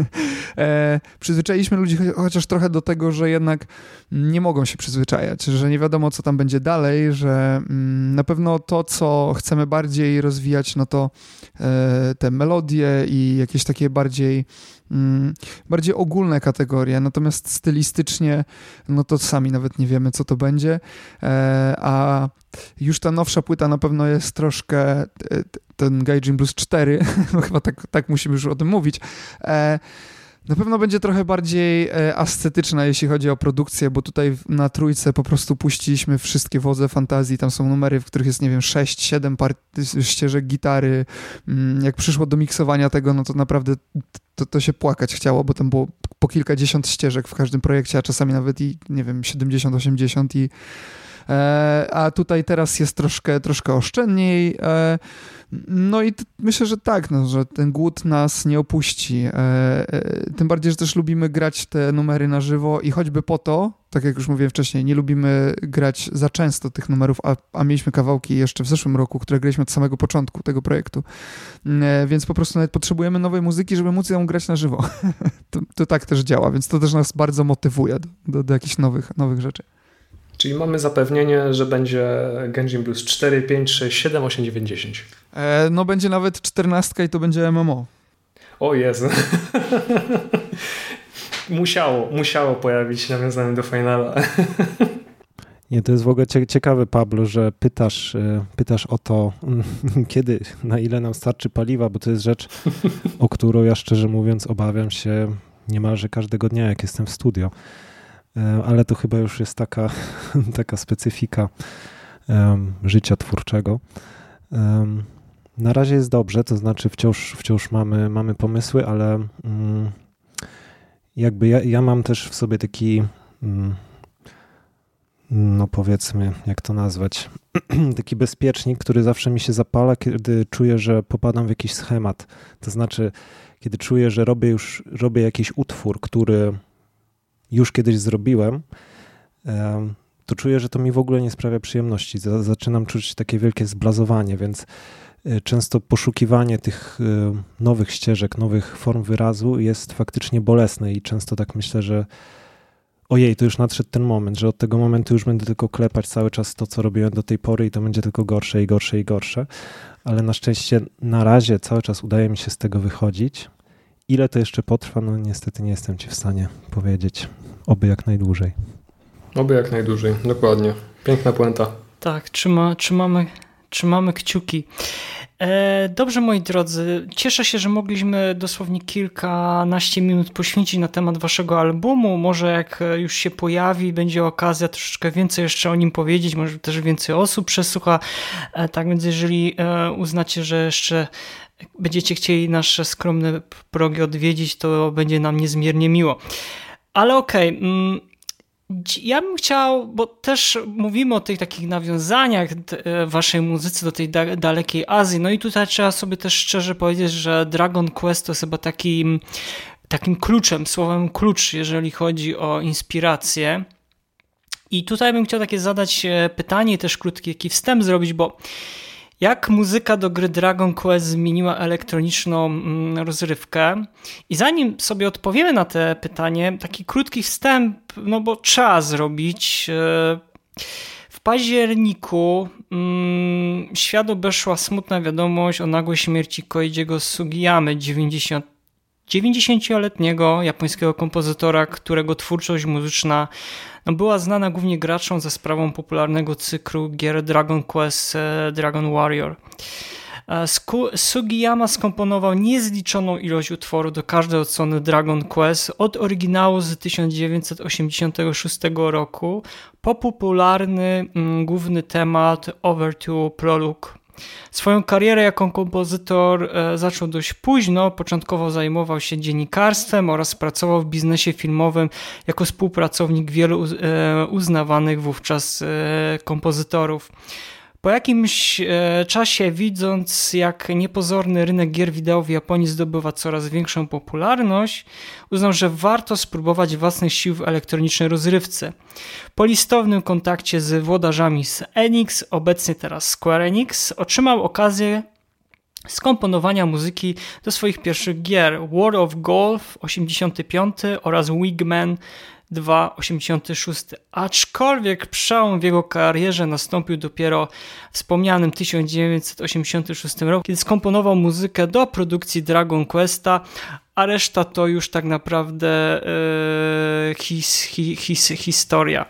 [laughs] e, przyzwyczailiśmy ludzi chociaż trochę do tego, że jednak nie mogą się przyzwyczajać, że nie wiadomo, co tam będzie dalej, że mm, na pewno to, co chcemy bardziej rozwijać, no to e, te melodie i jakieś takie bardziej mm, bardziej ogólne kategorie, natomiast stylistycznie, no to sami nawet nie wiemy, co to będzie, e, a już ta nowsza płyta na pewno jest troszkę ten Gaijin Blues 4, no [laughs] chyba tak, tak musimy już o tym mówić, e, na pewno będzie trochę bardziej e, ascetyczna, jeśli chodzi o produkcję, bo tutaj na trójce po prostu puściliśmy wszystkie wodze fantazji. Tam są numery, w których jest, nie wiem, 6-7 ścieżek gitary. Mm, jak przyszło do miksowania tego, no to naprawdę to, to się płakać chciało, bo tam było po kilkadziesiąt ścieżek w każdym projekcie, a czasami nawet i, nie wiem, 70-80 i e, a tutaj teraz jest troszkę, troszkę oszczędniej. E, no i myślę, że tak, no, że ten głód nas nie opuści. E, e, tym bardziej, że też lubimy grać te numery na żywo i choćby po to, tak jak już mówiłem wcześniej, nie lubimy grać za często tych numerów, a, a mieliśmy kawałki jeszcze w zeszłym roku, które graliśmy od samego początku tego projektu. E, więc po prostu nawet potrzebujemy nowej muzyki, żeby móc ją grać na żywo. [laughs] to, to, tak też działa, więc to też nas bardzo motywuje do, do, do jakichś nowych, nowych rzeczy.
Czyli mamy zapewnienie, że będzie Genshin Blues 4, 5, 6, 7, 8, 9, 10.
E, no będzie nawet 14 i to będzie MMO.
O Jezu. [laughs] musiało, musiało pojawić się nawiązanie do finala. [laughs]
Nie, to jest w ogóle ciekawe, Pablo, że pytasz, e, pytasz o to, [laughs] kiedy, na ile nam starczy paliwa, bo to jest rzecz, o którą ja szczerze mówiąc obawiam się niemalże każdego dnia, jak jestem w studio. E, ale to chyba już jest taka, [laughs] taka specyfika życia twórczego. Na razie jest dobrze, to znaczy wciąż, wciąż mamy, mamy pomysły, ale um, jakby ja, ja mam też w sobie taki mm, no powiedzmy, jak to nazwać, [clears throat] taki bezpiecznik, który zawsze mi się zapala, kiedy czuję, że popadam w jakiś schemat. To znaczy, kiedy czuję, że robię już robię jakiś utwór, który już kiedyś zrobiłem, to czuję, że to mi w ogóle nie sprawia przyjemności. Zaczynam czuć takie wielkie zblazowanie, więc e, często poszukiwanie tych e, nowych ścieżek, nowych form wyrazu jest faktycznie bolesne i często tak myślę, że ojej, to już nadszedł ten moment, że od tego momentu już będę tylko klepać cały czas to, co robiłem do tej pory i to będzie tylko gorsze i gorsze i gorsze. Ale na szczęście na razie cały czas udaje mi się z tego wychodzić. Ile to jeszcze potrwa, no niestety nie jestem ci w stanie powiedzieć. Oby jak najdłużej.
Oby jak najdłużej, dokładnie. Piękna puenta.
Tak, trzyma, trzymamy, trzymamy kciuki. E, dobrze, moi drodzy, cieszę się, że mogliśmy dosłownie kilkanaście minut poświęcić na temat waszego albumu. Może jak już się pojawi, będzie okazja troszeczkę więcej jeszcze o nim powiedzieć, może też więcej osób przesłucha. E, tak więc jeżeli e, uznacie, że jeszcze będziecie chcieli nasze skromne progi odwiedzić, to będzie nam niezmiernie miło. Ale okej, okay, mm, ja bym chciał, bo też mówimy o tych takich nawiązaniach e, waszej muzyce do tej dalekiej Azji, no i tutaj trzeba sobie też szczerze powiedzieć, że Dragon Quest to jest chyba takim, takim kluczem, słowem klucz, jeżeli chodzi o inspirację. I tutaj bym chciał takie zadać e, pytanie, też krótki wstęp zrobić, bo jak muzyka do gry Dragon Quest zmieniła elektroniczną mm, rozrywkę. I zanim sobie odpowiemy na te pytanie, taki krótki wstęp, no bo trzeba zrobić. E, w październiku mm, świat obeszła smutna wiadomość o nagłej śmierci Koijiego Sugiyamy, 90 90-letniego japońskiego kompozytora, którego twórczość muzyczna no, była znana głównie graczom za sprawą popularnego cyklu gier Dragon Quest e, Dragon Warrior. E, Sugiyama skomponował niezliczoną ilość utworów do każdej odsłony Dragon Quest od oryginału z 1986 roku po popularny mm, główny temat Overture Prologue Swoją karierę jako kompozytor e, zaczął dość późno. Początkowo zajmował się dziennikarstwem oraz pracował w biznesie filmowym jako współpracownik wielu e, uznawanych wówczas e, kompozytorów. Po jakimś e, czasie, widząc jak niepozorny rynek gier wideo w Japonii zdobywa coraz większą popularność, uznał, że warto spróbować własnych sił w elektronicznej rozrywce. Po listownym kontakcie z włodarzami z Enix, obecnie teraz Square Enix, otrzymał okazję skomponowania muzyki do swoich pierwszych gier World of Golf 85 oraz Wigman 2,86. Aczkolwiek przełom w jego karierze nastąpił dopiero w wspomnianym 1986 roku, kiedy skomponował muzykę do produkcji Dragon Questa, a reszta to już tak naprawdę e, his, his, his, historia.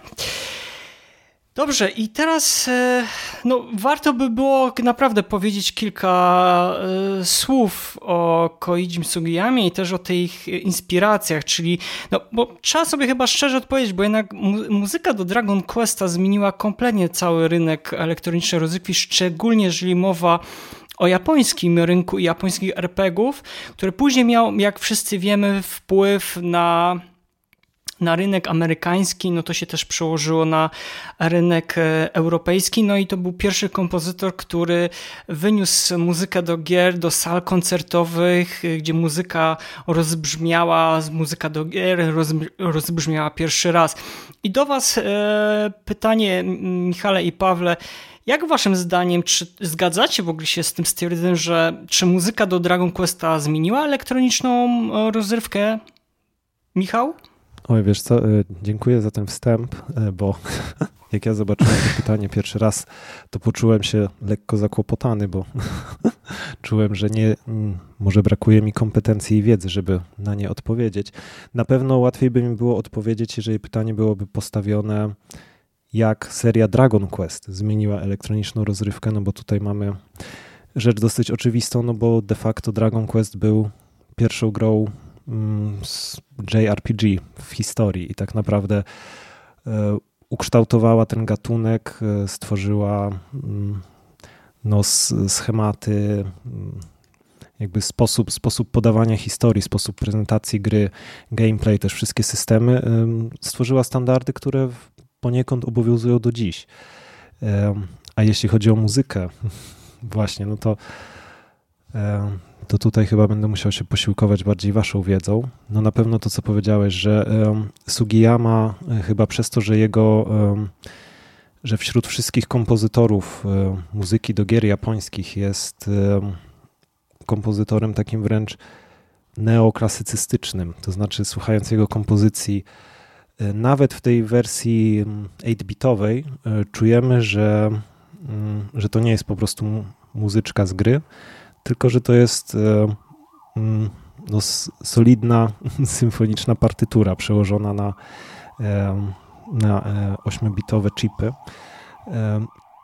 Dobrze, i teraz e, no, warto by było naprawdę powiedzieć kilka e, słów o Koichim Sugiyamie i też o tych inspiracjach, czyli, no, bo trzeba sobie chyba szczerze odpowiedzieć, bo jednak mu muzyka do Dragon Questa zmieniła kompletnie cały rynek elektronicznej rozrywki, szczególnie jeżeli mowa o japońskim rynku i japońskich RPGów, który później miał, jak wszyscy wiemy, wpływ na na rynek amerykański, no to się też przełożyło na rynek e, europejski. No i to był pierwszy kompozytor, który wyniósł muzykę do gier, do sal koncertowych, e, gdzie muzyka rozbrzmiała, muzyka do gier rozbrzmiała pierwszy raz. I do Was e, pytanie, Michale i Pawle. Jak waszym zdaniem, czy zgadzacie w ogóle się z tym stwierdzeniem, że czy muzyka do Dragon Questa zmieniła elektroniczną rozrywkę? Michał?
Oj, wiesz co, e, dziękuję za ten wstęp, e, bo [laughs] jak ja zobaczyłem to pytanie pierwszy raz, to poczułem się lekko zakłopotany, bo [laughs] czułem, że nie, mm, może brakuje mi kompetencji i wiedzy, żeby na nie odpowiedzieć. Na pewno łatwiej by mi było odpowiedzieć, jeżeli pytanie byłoby postawione, jak seria Dragon Quest zmieniła elektroniczną rozrywkę, no bo tutaj mamy rzecz dosyć oczywistą, no bo de facto Dragon Quest był pierwszą grą Mm, JRPG w historii i tak naprawdę e, ukształtowała ten gatunek, e, stworzyła mm, no, schematy, mm, jakby sposób, sposób podawania historii, sposób prezentacji gry, gameplay, też wszystkie systemy, stworzyła standardy, które poniekąd obowiązują do dziś. A jeśli chodzi o muzykę, [laughs] właśnie, no to to tutaj chyba będę musiał się posiłkować bardziej waszą wiedzą. No na pewno to, co powiedziałeś, że um, Sugiyama e, chyba przez to, że jego, że wśród wszystkich kompozytorów muzyki do gier japońskich jest kompozytorem takim wręcz neoklasycystycznym, to znaczy słuchając jego kompozycji nawet w tej wersji 8-bitowej czujemy, że, mm, że to nie jest po prostu muzyczka z gry, tylko że to jest mm, no, solidna [laughs] symfoniczna partytura przełożona na, na 8-bitowe chipy.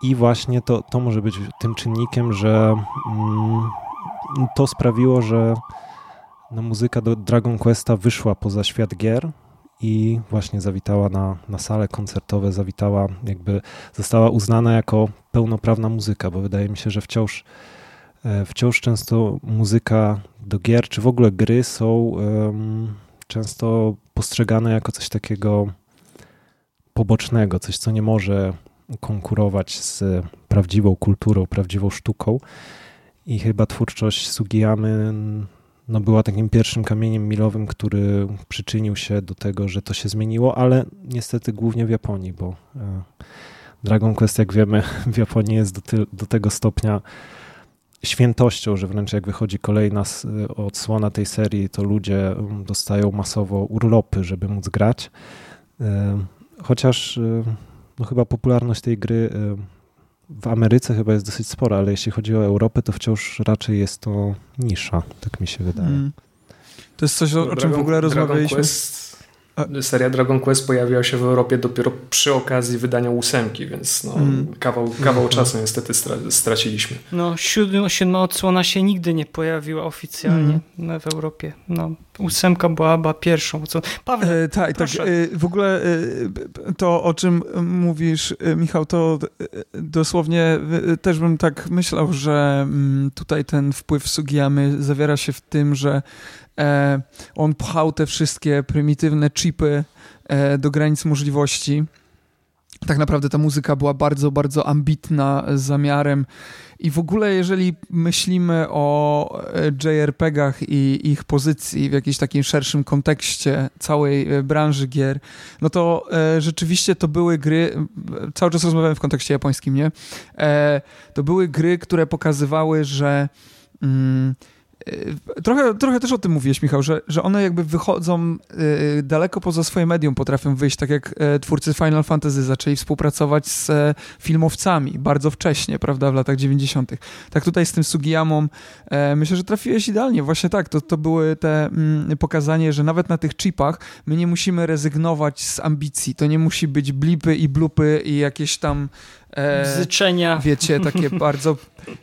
I właśnie to, to może być tym czynnikiem, że mm, to sprawiło, że no, muzyka do Dragon Questa wyszła poza świat gier i właśnie zawitała na, na sale koncertowe, zawitała, jakby została uznana jako pełnoprawna muzyka, bo wydaje mi się, że wciąż, e, wciąż często muzyka do gier, czy w ogóle gry są często postrzegane jako coś takiego pobocznego, coś, co nie może konkurować z prawdziwą kulturą, prawdziwą sztuką. I chyba twórczość Sugiyamy no, była takim pierwszym kamieniem milowym, który przyczynił się do tego, że to się zmieniło, ale niestety głównie w Japonii, bo e, Dragon Quest, jak wiemy, [laughs] w Japonii jest do, do tego stopnia świętością, że wręcz jak wychodzi kolejna odsłona tej serii, to ludzie mm, dostają masowo urlopy, żeby móc grać. E, chociaż e, no chyba popularność tej gry w Ameryce chyba jest dosyć spora, ale jeśli chodzi o Europę, to wciąż raczej jest to nisza, tak mi się wydaje. Mm.
To jest coś, o, o czym w ogóle rozmawialiśmy.
Quest, seria Dragon Quest pojawiła się w Europie dopiero przy okazji wydania ósemki, więc no, mm. kawał, kawał mm. czasu niestety straciliśmy.
No, siódma, siódma odsłona się nigdy nie pojawiła oficjalnie mm. w Europie. No, ósemka była chyba pierwszą. Co...
Paweł, e, tak, tak. E, w ogóle e, to, o czym mówisz, e, Michał, to e, dosłownie e, też bym tak myślał, że mm, tutaj ten wpływ Sugiyamy zawiera się w tym, że on pchał te wszystkie prymitywne chipy do granic możliwości. Tak naprawdę ta muzyka była bardzo, bardzo ambitna z zamiarem i w ogóle, jeżeli myślimy o e, JRPG-ach i ich pozycji w jakimś takim szerszym kontekście całej e, branży gier, no to e, rzeczywiście to były gry, cały czas rozmawiamy w kontekście japońskim, nie? E, to były gry, które pokazywały, że. Mm, trochę, trochę też o tym mówiłeś, Michał, że, że one jakby wychodzą y, daleko poza swoje medium, potrafią wyjść, tak jak y, twórcy Final Fantasy zaczęli współpracować z y, filmowcami bardzo wcześnie, prawda, w latach 90. Tak tutaj z tym Sugiyamą e, myślę, że trafiłeś idealnie. Właśnie tak, to, to były te mm, pokazanie, że nawet na tych chipach my nie musimy rezygnować z ambicji. To nie musi być blipy i blupy i jakieś tam
e, bzyczenia.
Wiecie, takie [laughs] bardzo,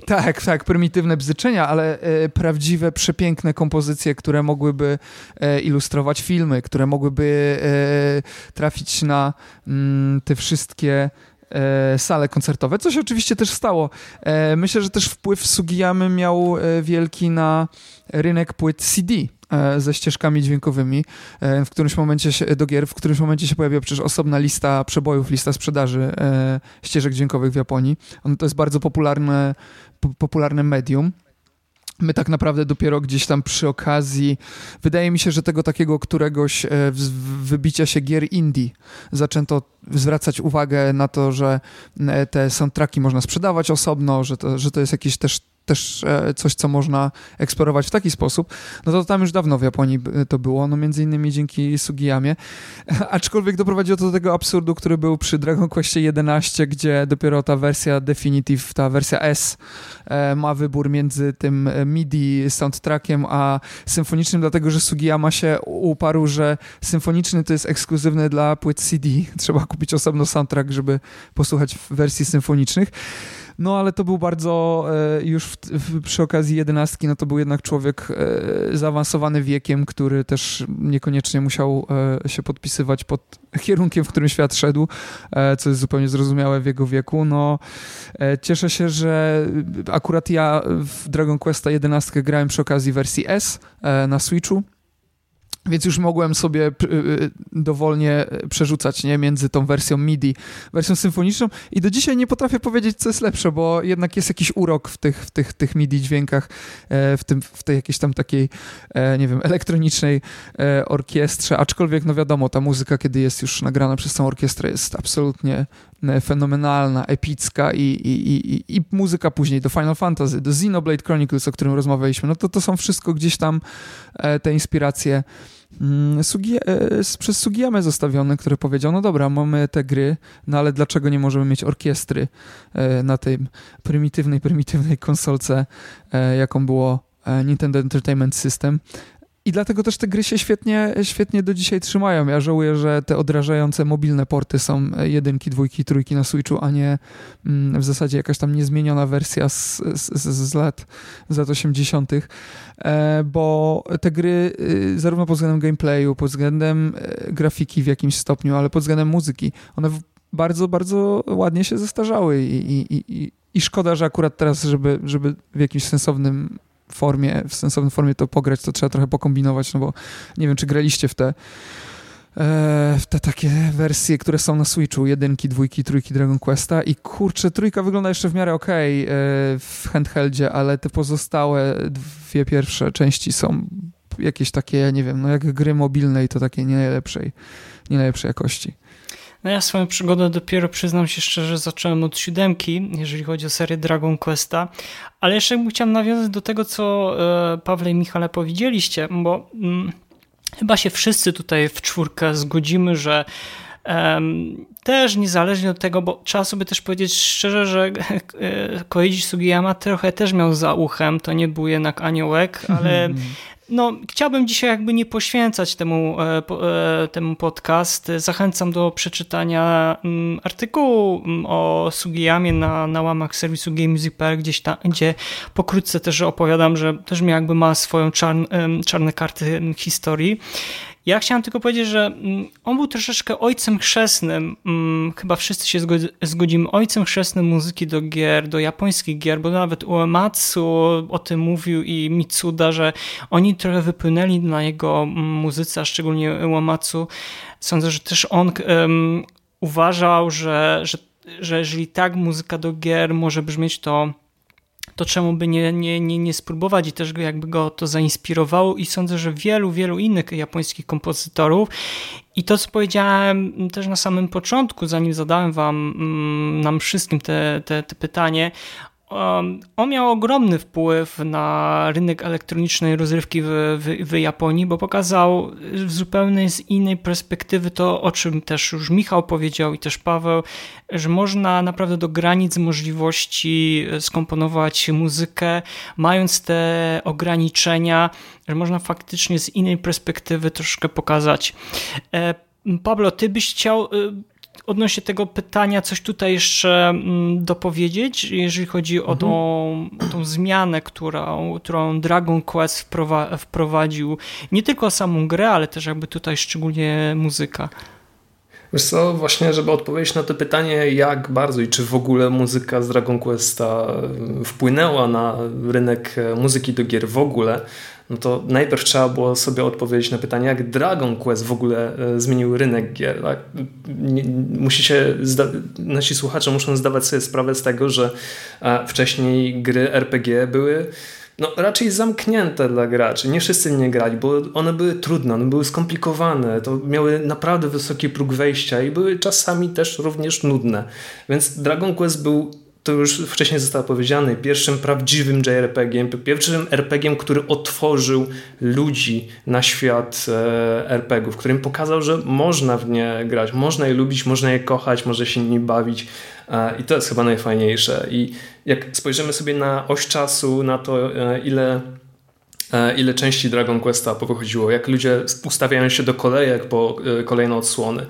tak, tak, prymitywne bzyczenia, ale e, prawdziwe, przepiękne kompozycje, które mogłyby e, ilustrować filmy, które mogłyby e, trafić na mm, te wszystkie e, sale koncertowe, co się oczywiście też stało. E, myślę, że też wpływ Sugiyamy miał wielki na rynek płyt CD ze ścieżkami dźwiękowymi. E, w którymś momencie się, do gier, w którymś momencie się pojawiła przecież osobna lista przebojów, lista sprzedaży e, ścieżek dźwiękowych w Japonii. On to jest bardzo popularne, popularne medium. My tak naprawdę dopiero gdzieś tam przy okazji, wydaje mi się, że tego takiego któregoś wybicia się gier indie zaczęto zwracać uwagę na to, że te soundtracki można sprzedawać osobno, że to, że to jest jakiś też też e, coś, co można eksplorować w taki sposób, no to tam już dawno w Japonii to było, no między innymi dzięki Sugiyamie, [laughs] aczkolwiek doprowadziło to do tego absurdu, który był przy Dragon Questie 11, gdzie dopiero ta wersja Definitive, ta wersja S e, ma wybór między tym e, MIDI soundtrackiem a symfonicznym, dlatego że Sugiyama się uparł, że symfoniczny to jest ekskluzywny dla płyt CD, [laughs] trzeba kupić osobno soundtrack, żeby posłuchać wersji symfonicznych. No ale to był bardzo e, już w, w, przy okazji jedenastki, no to był jednak człowiek e, zaawansowany wiekiem, który też niekoniecznie musiał e, się podpisywać pod kierunkiem, w którym świat szedł, co jest zupełnie zrozumiałe w jego wieku. No cieszę się, że akurat ja w Dragon Questa 11 grałem przy okazji wersji S na Switchu. Więc już mogłem sobie y, y, dowolnie przerzucać nie, między tą wersją MIDI, wersją symfoniczną. I do dzisiaj nie potrafię powiedzieć, co jest lepsze, bo jednak jest jakiś urok w tych, w tych, tych MIDI dźwiękach, e, w, tym, w tej jakiejś tam takiej, e, nie wiem, elektronicznej e, orkiestrze, aczkolwiek no wiadomo, ta muzyka, kiedy jest już nagrana przez tą orkiestrę jest absolutnie fenomenalna, epicka i, i, i, i muzyka później do Final Fantasy, do Xenoblade Chronicles, o którym rozmawialiśmy, no to to są wszystko gdzieś tam te inspiracje mm, Sugi, przez Sugiyamę zostawiony, który powiedział, no dobra, mamy te gry, no ale dlaczego nie możemy mieć orkiestry na tej prymitywnej, prymitywnej konsolce, jaką było Nintendo Entertainment System. I dlatego też te gry się świetnie, świetnie do dzisiaj trzymają. Ja żałuję, że te odrażające mobilne porty są jedynki, dwójki, trójki na Switchu, a nie mm, w zasadzie jakaś tam niezmieniona wersja z, z, z lat, z lat 80., e, bo te gry y, zarówno pod względem gameplayu, pod względem e, grafiki w jakimś stopniu, ale pod względem muzyki, one bardzo, bardzo ładnie się zestarzały i, i, i, i szkoda, że akurat teraz, żeby, żeby w jakimś sensownym formie, w sensownej formie to pograć, to trzeba trochę pokombinować, no bo nie wiem, czy graliście w te e, w te takie wersje, które są na Switchu, jedynki, dwójki, trójki Dragon Questa i kurczę, trójka wygląda jeszcze w miarę okej okay, w handheldzie, ale te pozostałe dwie pierwsze części są jakieś takie, nie wiem, no jak gry mobilne i to takie nie najlepszej, nie najlepszej jakości.
No ja swoją przygodę dopiero przyznam się szczerze zacząłem od siódemki, jeżeli chodzi o serię Dragon Questa, ale jeszcze chciałem nawiązać do tego, co e, Pawle i Michale powiedzieliście, bo mm, chyba się wszyscy tutaj w czwórkę zgodzimy, że też niezależnie od tego, bo trzeba sobie też powiedzieć szczerze, że e, Koichi Sugiyama trochę też miał za uchem, to nie był jednak aniołek, ale no, chciałbym dzisiaj jakby nie poświęcać temu, e, e, temu podcast. Zachęcam do przeczytania mm, artykułu mm, o Sugiyamie na, na łamach serwisu GameMusic.pl, gdzieś tam, gdzie pokrótce też opowiadam, że też mi jakby ma swoją czarn, czarne karty historii. Ja chciałem tylko powiedzieć, że mm, on był troszeczkę ojcem chrzestnym, mm, chyba wszyscy się zgodzimy, ojcem chrzestnym muzyki do gier, do japońskich gier, bo nawet Uematsu o tym mówił i Mitsuda, że oni trochę wypłynęli na jego mm, muzyce, a szczególnie Uematsu. Sądzę, że też on um, uważał, że, że, że jeżeli tak muzyka do gier może brzmieć, to to czemu by nie, nie, nie, nie spróbować i też jakby go to zainspirowało i sądzę, że wielu, wielu innych japońskich kompozytorów. I to, co powiedziałem też na samym początku, zanim zadałem wam, mm, nam wszystkim te, te, te pytanie, on miał ogromny wpływ na rynek elektronicznej rozrywki w, w, w, Japonii, bo pokazał w zupełnie z innej perspektywy to, o czym też już Michał powiedział i też Paweł, że można naprawdę do granic możliwości skomponować muzykę, mając te ograniczenia, że można faktycznie z innej perspektywy troszkę pokazać. E, Pablo, ty byś chciał e, odnośnie tego pytania coś tutaj jeszcze mm, dopowiedzieć, jeżeli chodzi o tą, mhm. tą zmianę, którą, którą Dragon Quest wprowadził, nie tylko samą grę, ale też jakby tutaj szczególnie muzyka.
Wiesz co, właśnie żeby odpowiedzieć na to pytanie, jak bardzo i czy w ogóle muzyka z Dragon Questa wpłynęła na rynek muzyki do gier w ogóle, no to najpierw trzeba było sobie odpowiedzieć na pytanie, jak Dragon Quest w ogóle e, zmienił rynek gier. Tak? Musi się nasi słuchacze muszą zdawać sobie sprawę z tego, że e, wcześniej gry RPG były no, raczej zamknięte dla graczy. Nie wszyscy nie grali, bo one były trudne, one były skomplikowane, to miały naprawdę wysoki próg wejścia i były czasami też również nudne. Więc Dragon Quest był to już wcześniej zostało powiedziane, pierwszym prawdziwym JRPG-iem, pierwszym RPG-iem, który otworzył ludzi na świat e, RPG-ów, którym pokazał, że można w nie grać, można je lubić, można je kochać, można się nimi bawić e, i to jest chyba najfajniejsze. I jak spojrzymy sobie na oś czasu, na to e, ile ile części Dragon Questa powychodziło, jak ludzie ustawiają się do kolejek po kolejne odsłony.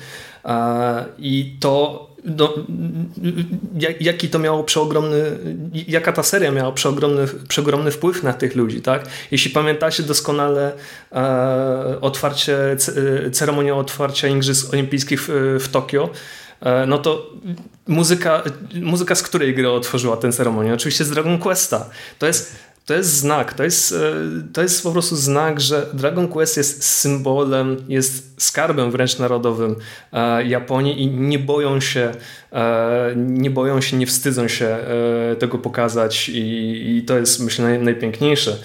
I to no, jaki to miało przeogromny, jaka ta seria miała przeogromny, przeogromny wpływ na tych ludzi, tak? Jeśli pamiętacie doskonale e, otwarcie, ceremonię otwarcia Igrzysk Olimpijskich w, w Tokio, e, no to muzyka, muzyka z której gry otworzyła tę ceremonię? Oczywiście z Dragon Questa. To jest to jest znak, to jest, e, to jest po prostu znak, że Dragon Quest jest symbolem, jest skarbem wręcz narodowym e, Japonii i nie boją się, nie boją się, nie wstydzą się tego pokazać i, i to jest myślę naj, najpiękniejsze.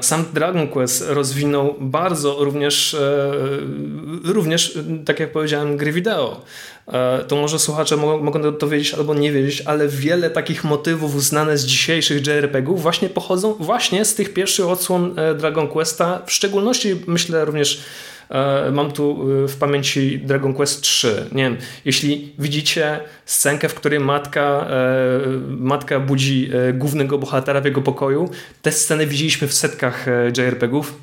Sam Dragon Quest rozwinął bardzo również, również tak jak powiedziałem, gry wideo. E, to może słuchacze mogą to wiedzieć albo nie wiedzieć, ale wiele takich motywów znane z dzisiejszych JRPG-ów właśnie pochodzą właśnie z tych pierwszych odsłon e, Dragon Questa, w szczególności myślę również e, mam tu e, w pamięci Dragon Quest 3. Nie wiem, jeśli widzicie scenkę, w której matka, matka budzi głównego bohatera w jego pokoju, te sceny widzieliśmy w setkach JRPG-ów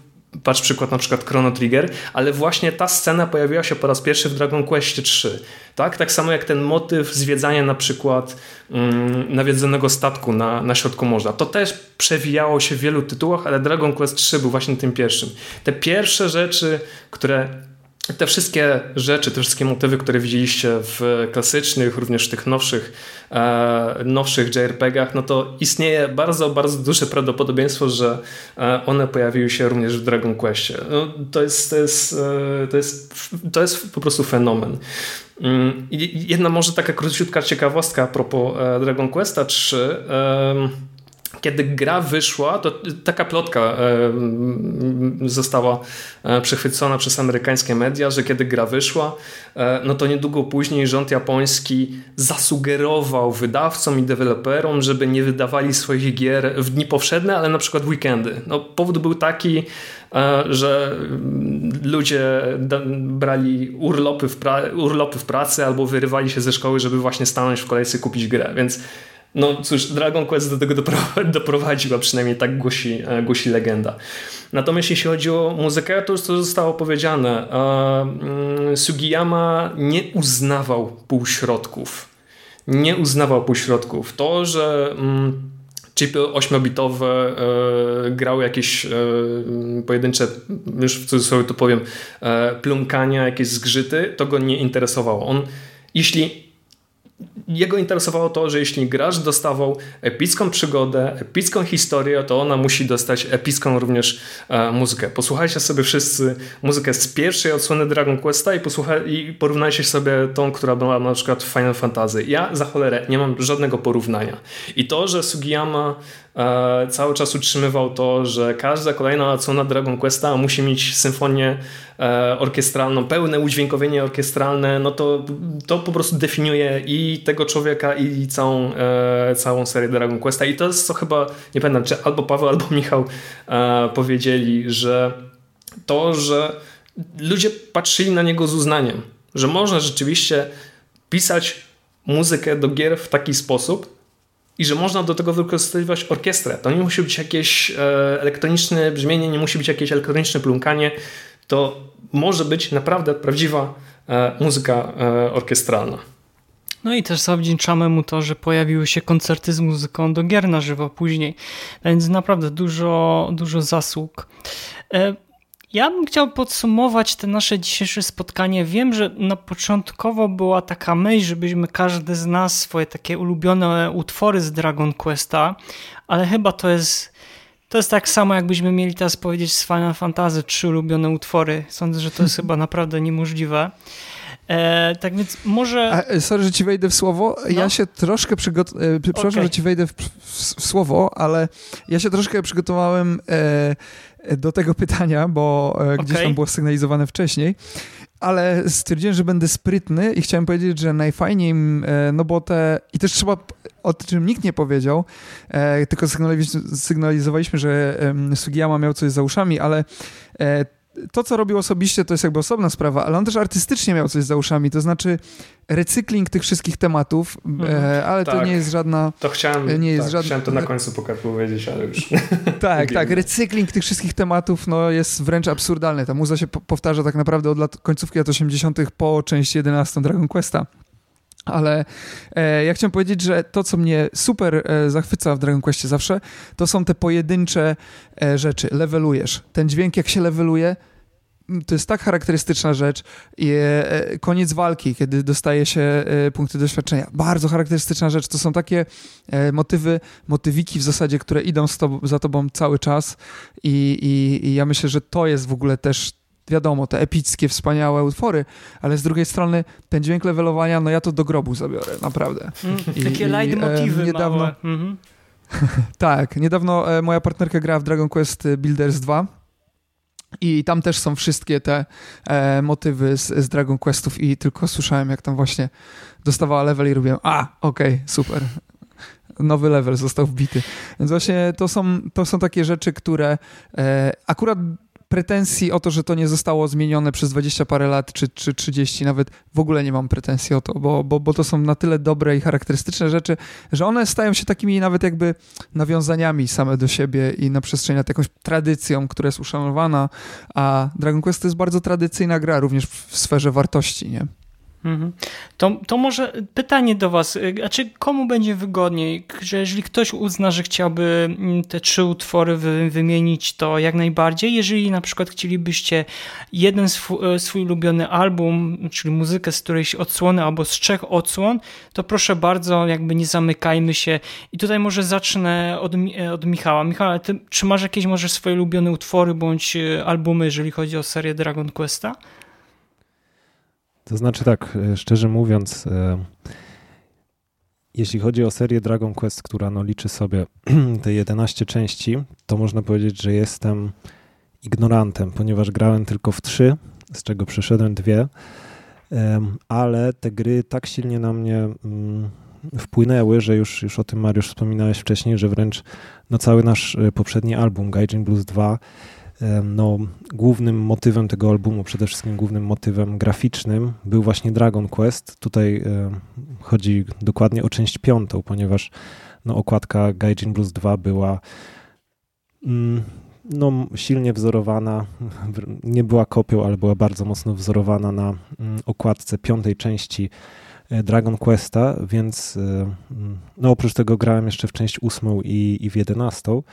Patrz przykład na przykład Chrono Trigger, ale właśnie ta scena pojawiła się po raz pierwszy w Dragon Quest 3. Tak? tak samo jak ten motyw zwiedzania na przykład um, nawiedzonego statku na, na środku morza. To też przewijało się w wielu tytułach, ale Dragon Quest 3 był właśnie tym pierwszym. Te pierwsze rzeczy, które te wszystkie rzeczy, te wszystkie motywy, które widzieliście w klasycznych, również tych nowszych, e, nowszych JRPG-ach, no to istnieje bardzo, bardzo duże prawdopodobieństwo, że e, one pojawiły się również w Dragon Questie. No, to, jest, to, jest, e, to, jest, to jest po prostu fenomen. Mm, jedna może taka króciutka ciekawostka a propos e, Dragon Questa 3 kiedy gra wyszła, to taka plotka e, została e, przechwycona przez amerykańskie media, że kiedy gra wyszła, e, no to niedługo później rząd japoński zasugerował wydawcom i deweloperom, żeby nie wydawali swoich gier w dni powszednie, ale na przykład weekendy. No, powód był taki, że ludzie brali urlopy w, urlopy w pracy albo wyrywali się ze szkoły, żeby właśnie stanąć w kolejce kupić grę, więc no cóż, Dragon Quest do tego [laughs] doprowadziła, przynajmniej tak głosi, e, głosi legenda. Natomiast jeśli chodzi o muzykę, to już to zostało powiedziane. Mm, Sugiyama nie uznawał półśrodków. Nie uznawał półśrodków. To, że mm, chipy 8-bitowe e, grały jakieś e, pojedyncze, już w cudzysłowie to powiem, plumkania, jakieś zgrzyty, to go nie interesowało. On, jeśli jego interesowało to, że jeśli gracz dostawał epicką przygodę, epicką historię, to ona musi dostać epicką również e, muzykę. Posłuchajcie sobie wszyscy muzykę z pierwszej odsłony Dragon Questa i, posłuchaj, i porównajcie sobie tą, która była na przykład w Final Fantasy. Ja za cholerę nie mam żadnego porównania. I to, że Sugiyama e, cały czas utrzymywał to, że każda kolejna odsłona Dragon Questa musi mieć symfonię e, orkiestralną, pełne udźwiękowienie orkiestralne, no to, to po prostu definiuje i tego człowieka i całą, e, całą serię Dragon Questa i to jest co chyba, nie pamiętam, czy albo Paweł, albo [laughs] Michał e, powiedzieli, że to, że ludzie patrzyli na niego z uznaniem, że można rzeczywiście pisać muzykę do gier w taki sposób, i że można do tego wykorzystywać orkiestrę. To nie musi być jakieś e, elektroniczne brzmienie, nie musi być jakieś elektroniczne plumkanie. To może być naprawdę prawdziwa e, muzyka e, orkiestralna.
No i też zawdzięczamy mu to, że pojawiły się koncerty z muzyką do gier na żywo później. Więc naprawdę dużo, dużo zasług. Ja bym chciał podsumować te nasze dzisiejsze spotkanie. Wiem, że na początkowo była taka myśl, żebyśmy każdy z nas swoje takie ulubione utwory z Dragon Questa, ale chyba to jest to jest tak samo, jakbyśmy mieli teraz powiedzieć z Final Fantasy trzy ulubione utwory. Sądzę, że to jest [laughs] chyba naprawdę niemożliwe. E, tak więc może.
A, e, sorry, że ci wejdę w słowo. No. Ja się troszkę przygotowałem. Przepraszam, okay. że ci wejdę w, w, w, słowo, ale ja się troszkę przygotowałem. E, do tego pytania, bo okay. E, gdzieś tam było sygnalizowane wcześniej. Ale stwierdziłem, że będę sprytny i chciałem powiedzieć, że najfajniej, e, no bo te, i też trzeba, o czym nikt nie powiedział, e, tylko sygnalizowaliśmy, że Sugiyama miał coś za uszami, ale to, co robił osobiście, to jest jakby osobna sprawa, ale on też artystycznie miał coś za uszami, to znaczy recykling tych wszystkich tematów, mhm. e, ale tak. to nie jest żadna...
To chciałem, nie jest tak, żadna, chciałem to na końcu powiedzieć, ale już... [laughs]
tak, tak, recykling tych wszystkich tematów no, jest wręcz absurdalny. Ta muza się powtarza tak naprawdę od lat końcówki lat 80. po część 11 Dragon Questa. Ale e, ja chciałem powiedzieć, że to, co mnie super e, zachwyca w Dragon Questie zawsze, to są te pojedyncze e, rzeczy. Levelujesz. Ten dźwięk, jak się leveluje, to jest tak charakterystyczna rzecz. I, e, koniec walki, kiedy dostaje się e, punkty doświadczenia. Bardzo charakterystyczna rzecz. To są takie e, motywy, motywiki w zasadzie, które idą tobą, za tobą cały czas. I, i, I ja myślę, że to jest w ogóle też wiadomo, te epickie, wspaniałe utwory, ale z drugiej strony ten dźwięk levelowania, no ja to do grobu zabiorę, naprawdę.
Mm, I, takie leitmotivy e, niedawno, mhm. [laughs]
tak, niedawno e, moja partnerka grała w Dragon Quest Builders 2 i tam też są wszystkie te e, motywy z, z, Dragon Questów i tylko słyszałem, jak tam właśnie dostawała level i robiłem, a, okej, okay, super. Nowy level został wbity. Więc właśnie to są, to są takie rzeczy, które e, akurat pretensji o to, że to nie zostało zmienione przez 20 parę lat, czy, czy 30 nawet, w ogóle nie mam pretensji o to, bo, bo, bo to są na tyle dobre i charakterystyczne rzeczy, że one stają się takimi nawet jakby nawiązaniami same do siebie i na przestrzeni lat jakąś tradycją, która jest uszanowana, a Dragon Quest to jest bardzo tradycyjna gra, również w sferze wartości, nie?
Mhm. To, to może pytanie do Was, a czy komu będzie wygodniej, że jeżeli ktoś uzna, że chciałby mm, te trzy utwory wy, wymienić, to jak najbardziej. Jeżeli na przykład chcielibyście jeden swój, e, swój ulubiony album, czyli muzykę z którejś odsłony albo z trzech odsłon, to proszę bardzo, jakby nie zamykajmy się. I tutaj może zacznę od, e, od Michała. Michał, czy masz jakieś może swoje ulubione utwory bądź e, albumy, jeżeli chodzi o serię Dragon Questa?
To znaczy tak, e, szczerze mówiąc, e, jeśli chodzi o serię Dragon Quest, która no liczy sobie [clears throat] te 11 części, to można powiedzieć, że jestem ignorantem, ponieważ grałem tylko w trzy, z czego przeszedłem dwie, ale te gry tak silnie na mnie mm, wpłynęły, że już, już o tym Mariusz wspominałeś wcześniej, że wręcz no cały nasz e, poprzedni album Gaijin Blues 2 no, głównym motywem tego albumu, przede wszystkim głównym motywem graficznym był właśnie Dragon Quest. Tutaj chodzi dokładnie o część piątą, ponieważ no, okładka Gaijin Blues 2 była mm, no, silnie wzorowana, nie była kopią, ale była bardzo mocno wzorowana na mm, okładce piątej części e, Dragon Questa, więc e, mm, no, oprócz tego grałem jeszcze w część ósmą i, i w jedenastą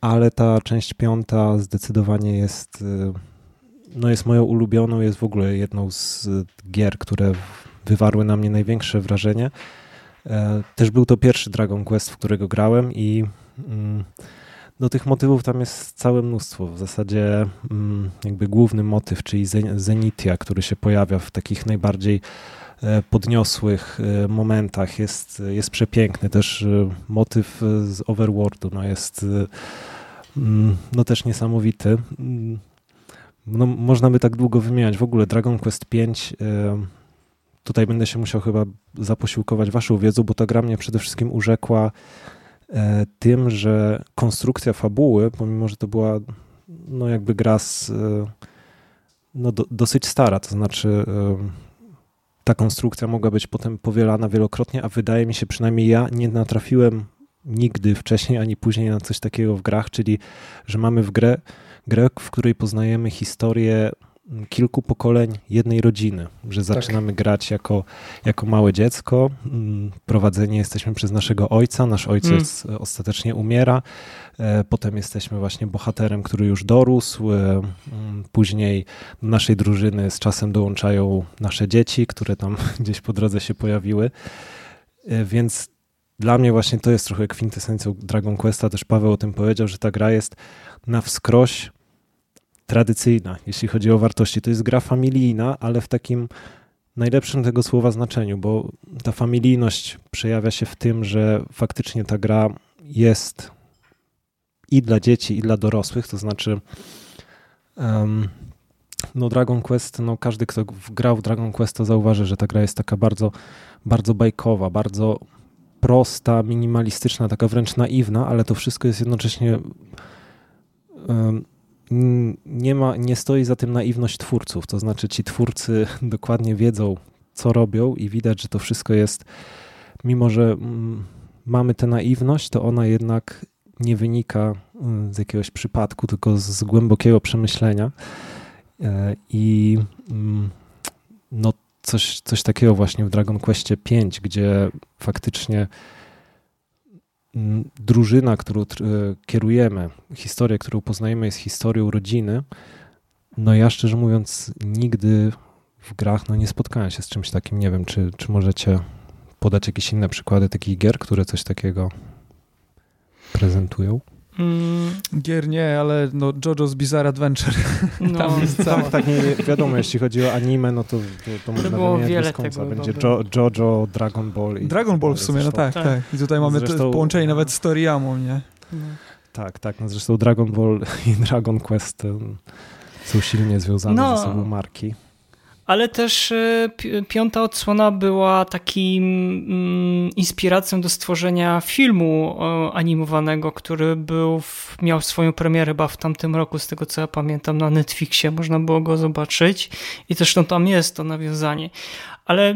ale ta część piąta zdecydowanie jest, y, no jest moją ulubioną, jest w ogóle jedną z gier, które wywarły na mnie największe wrażenie. E, też był to pierwszy Dragon Quest, w którego grałem i mm, no tych motywów tam jest całe mnóstwo. W zasadzie mm, jakby główny motyw, czyli Zenitia, który się pojawia w takich najbardziej podniosłych e, momentach jest, jest przepiękny. Też e, motyw z Overworldu no jest mm, no też niesamowity. Mm, no, można by tak długo wymieniać. W ogóle Dragon Quest V tutaj będę się musiał chyba zaposiłkować waszą wiedzą, bo ta gra mnie przede wszystkim urzekła tym, że konstrukcja fabuły, pomimo, że to była no jakby gra z, no do, dosyć stara, to znaczy ta konstrukcja mogła być potem powielana wielokrotnie, a wydaje mi się, przynajmniej ja nie natrafiłem nigdy wcześniej ani później na coś takiego w grach, czyli że mamy w grę, grę w której poznajemy historię kilku pokoleń jednej rodziny, że tak. zaczynamy tak. grać jako, jako małe dziecko, mm, prowadzeni jesteśmy przez naszego ojca, nasz ojciec mm. ostatecznie umiera, e, potem jesteśmy właśnie bohaterem, który już dorósł, e, później do naszej drużyny z czasem dołączają nasze dzieci, które tam [laughs] gdzieś po drodze się pojawiły, e, więc dla mnie właśnie to jest trochę kwintesencją Dragon Questa, też Paweł o tym powiedział, że ta gra jest na wskroś tradycyjna, jeśli chodzi o wartości. To jest gra familijna, ale w takim najlepszym tego słowa znaczeniu, bo ta familijność przejawia się w tym, że faktycznie ta gra jest i dla dzieci, i dla dorosłych, to znaczy um, no Dragon Quest, no każdy, kto grał w Dragon Quest, to zauważy, że ta gra jest taka bardzo, bardzo bajkowa, bardzo prosta, minimalistyczna, taka wręcz naiwna, ale to wszystko jest jednocześnie um, nie, ma, nie stoi za tym naiwność twórców. To znaczy, ci twórcy [laughs] dokładnie wiedzą, co robią, i widać, że to wszystko jest, mimo że mm, mamy tę naiwność, to ona jednak nie wynika mm, z jakiegoś przypadku, tylko z głębokiego przemyślenia. E, I mm, no, coś, coś takiego właśnie w Dragon Questie 5, gdzie faktycznie drużyna, którą e, kierujemy, historia, którą poznajemy jest historią rodziny. No ja szczerze mówiąc nigdy w grach no, nie spotkałem się z czymś takim. Nie wiem, czy, czy możecie podać jakieś inne przykłady takich gier, które coś takiego prezentują?
Mm, gier nie, ale no JoJo's Bizarre Adventure.
No, Tam jest cała... Tak, tak, nie, wiadomo, jeśli chodzi o anime, no to, to, to można było bez końca. Będzie jo, JoJo, Dragon Ball.
I Dragon Ball w sumie, no tak, tak, tak. I tutaj mamy zresztą, połączenie nawet z Toriyamą, nie? No.
Tak, tak. No zresztą Dragon Ball [laughs] i Dragon Quest są silnie związane no. ze sobą marki.
Ale też e, piąta odsłona była takim mm, inspiracją do stworzenia filmu animowanego, który był, miał swoją premierę chyba w tamtym roku, z tego co ja pamiętam, na Netflixie. Można było go zobaczyć i zresztą tam jest to nawiązanie. Ale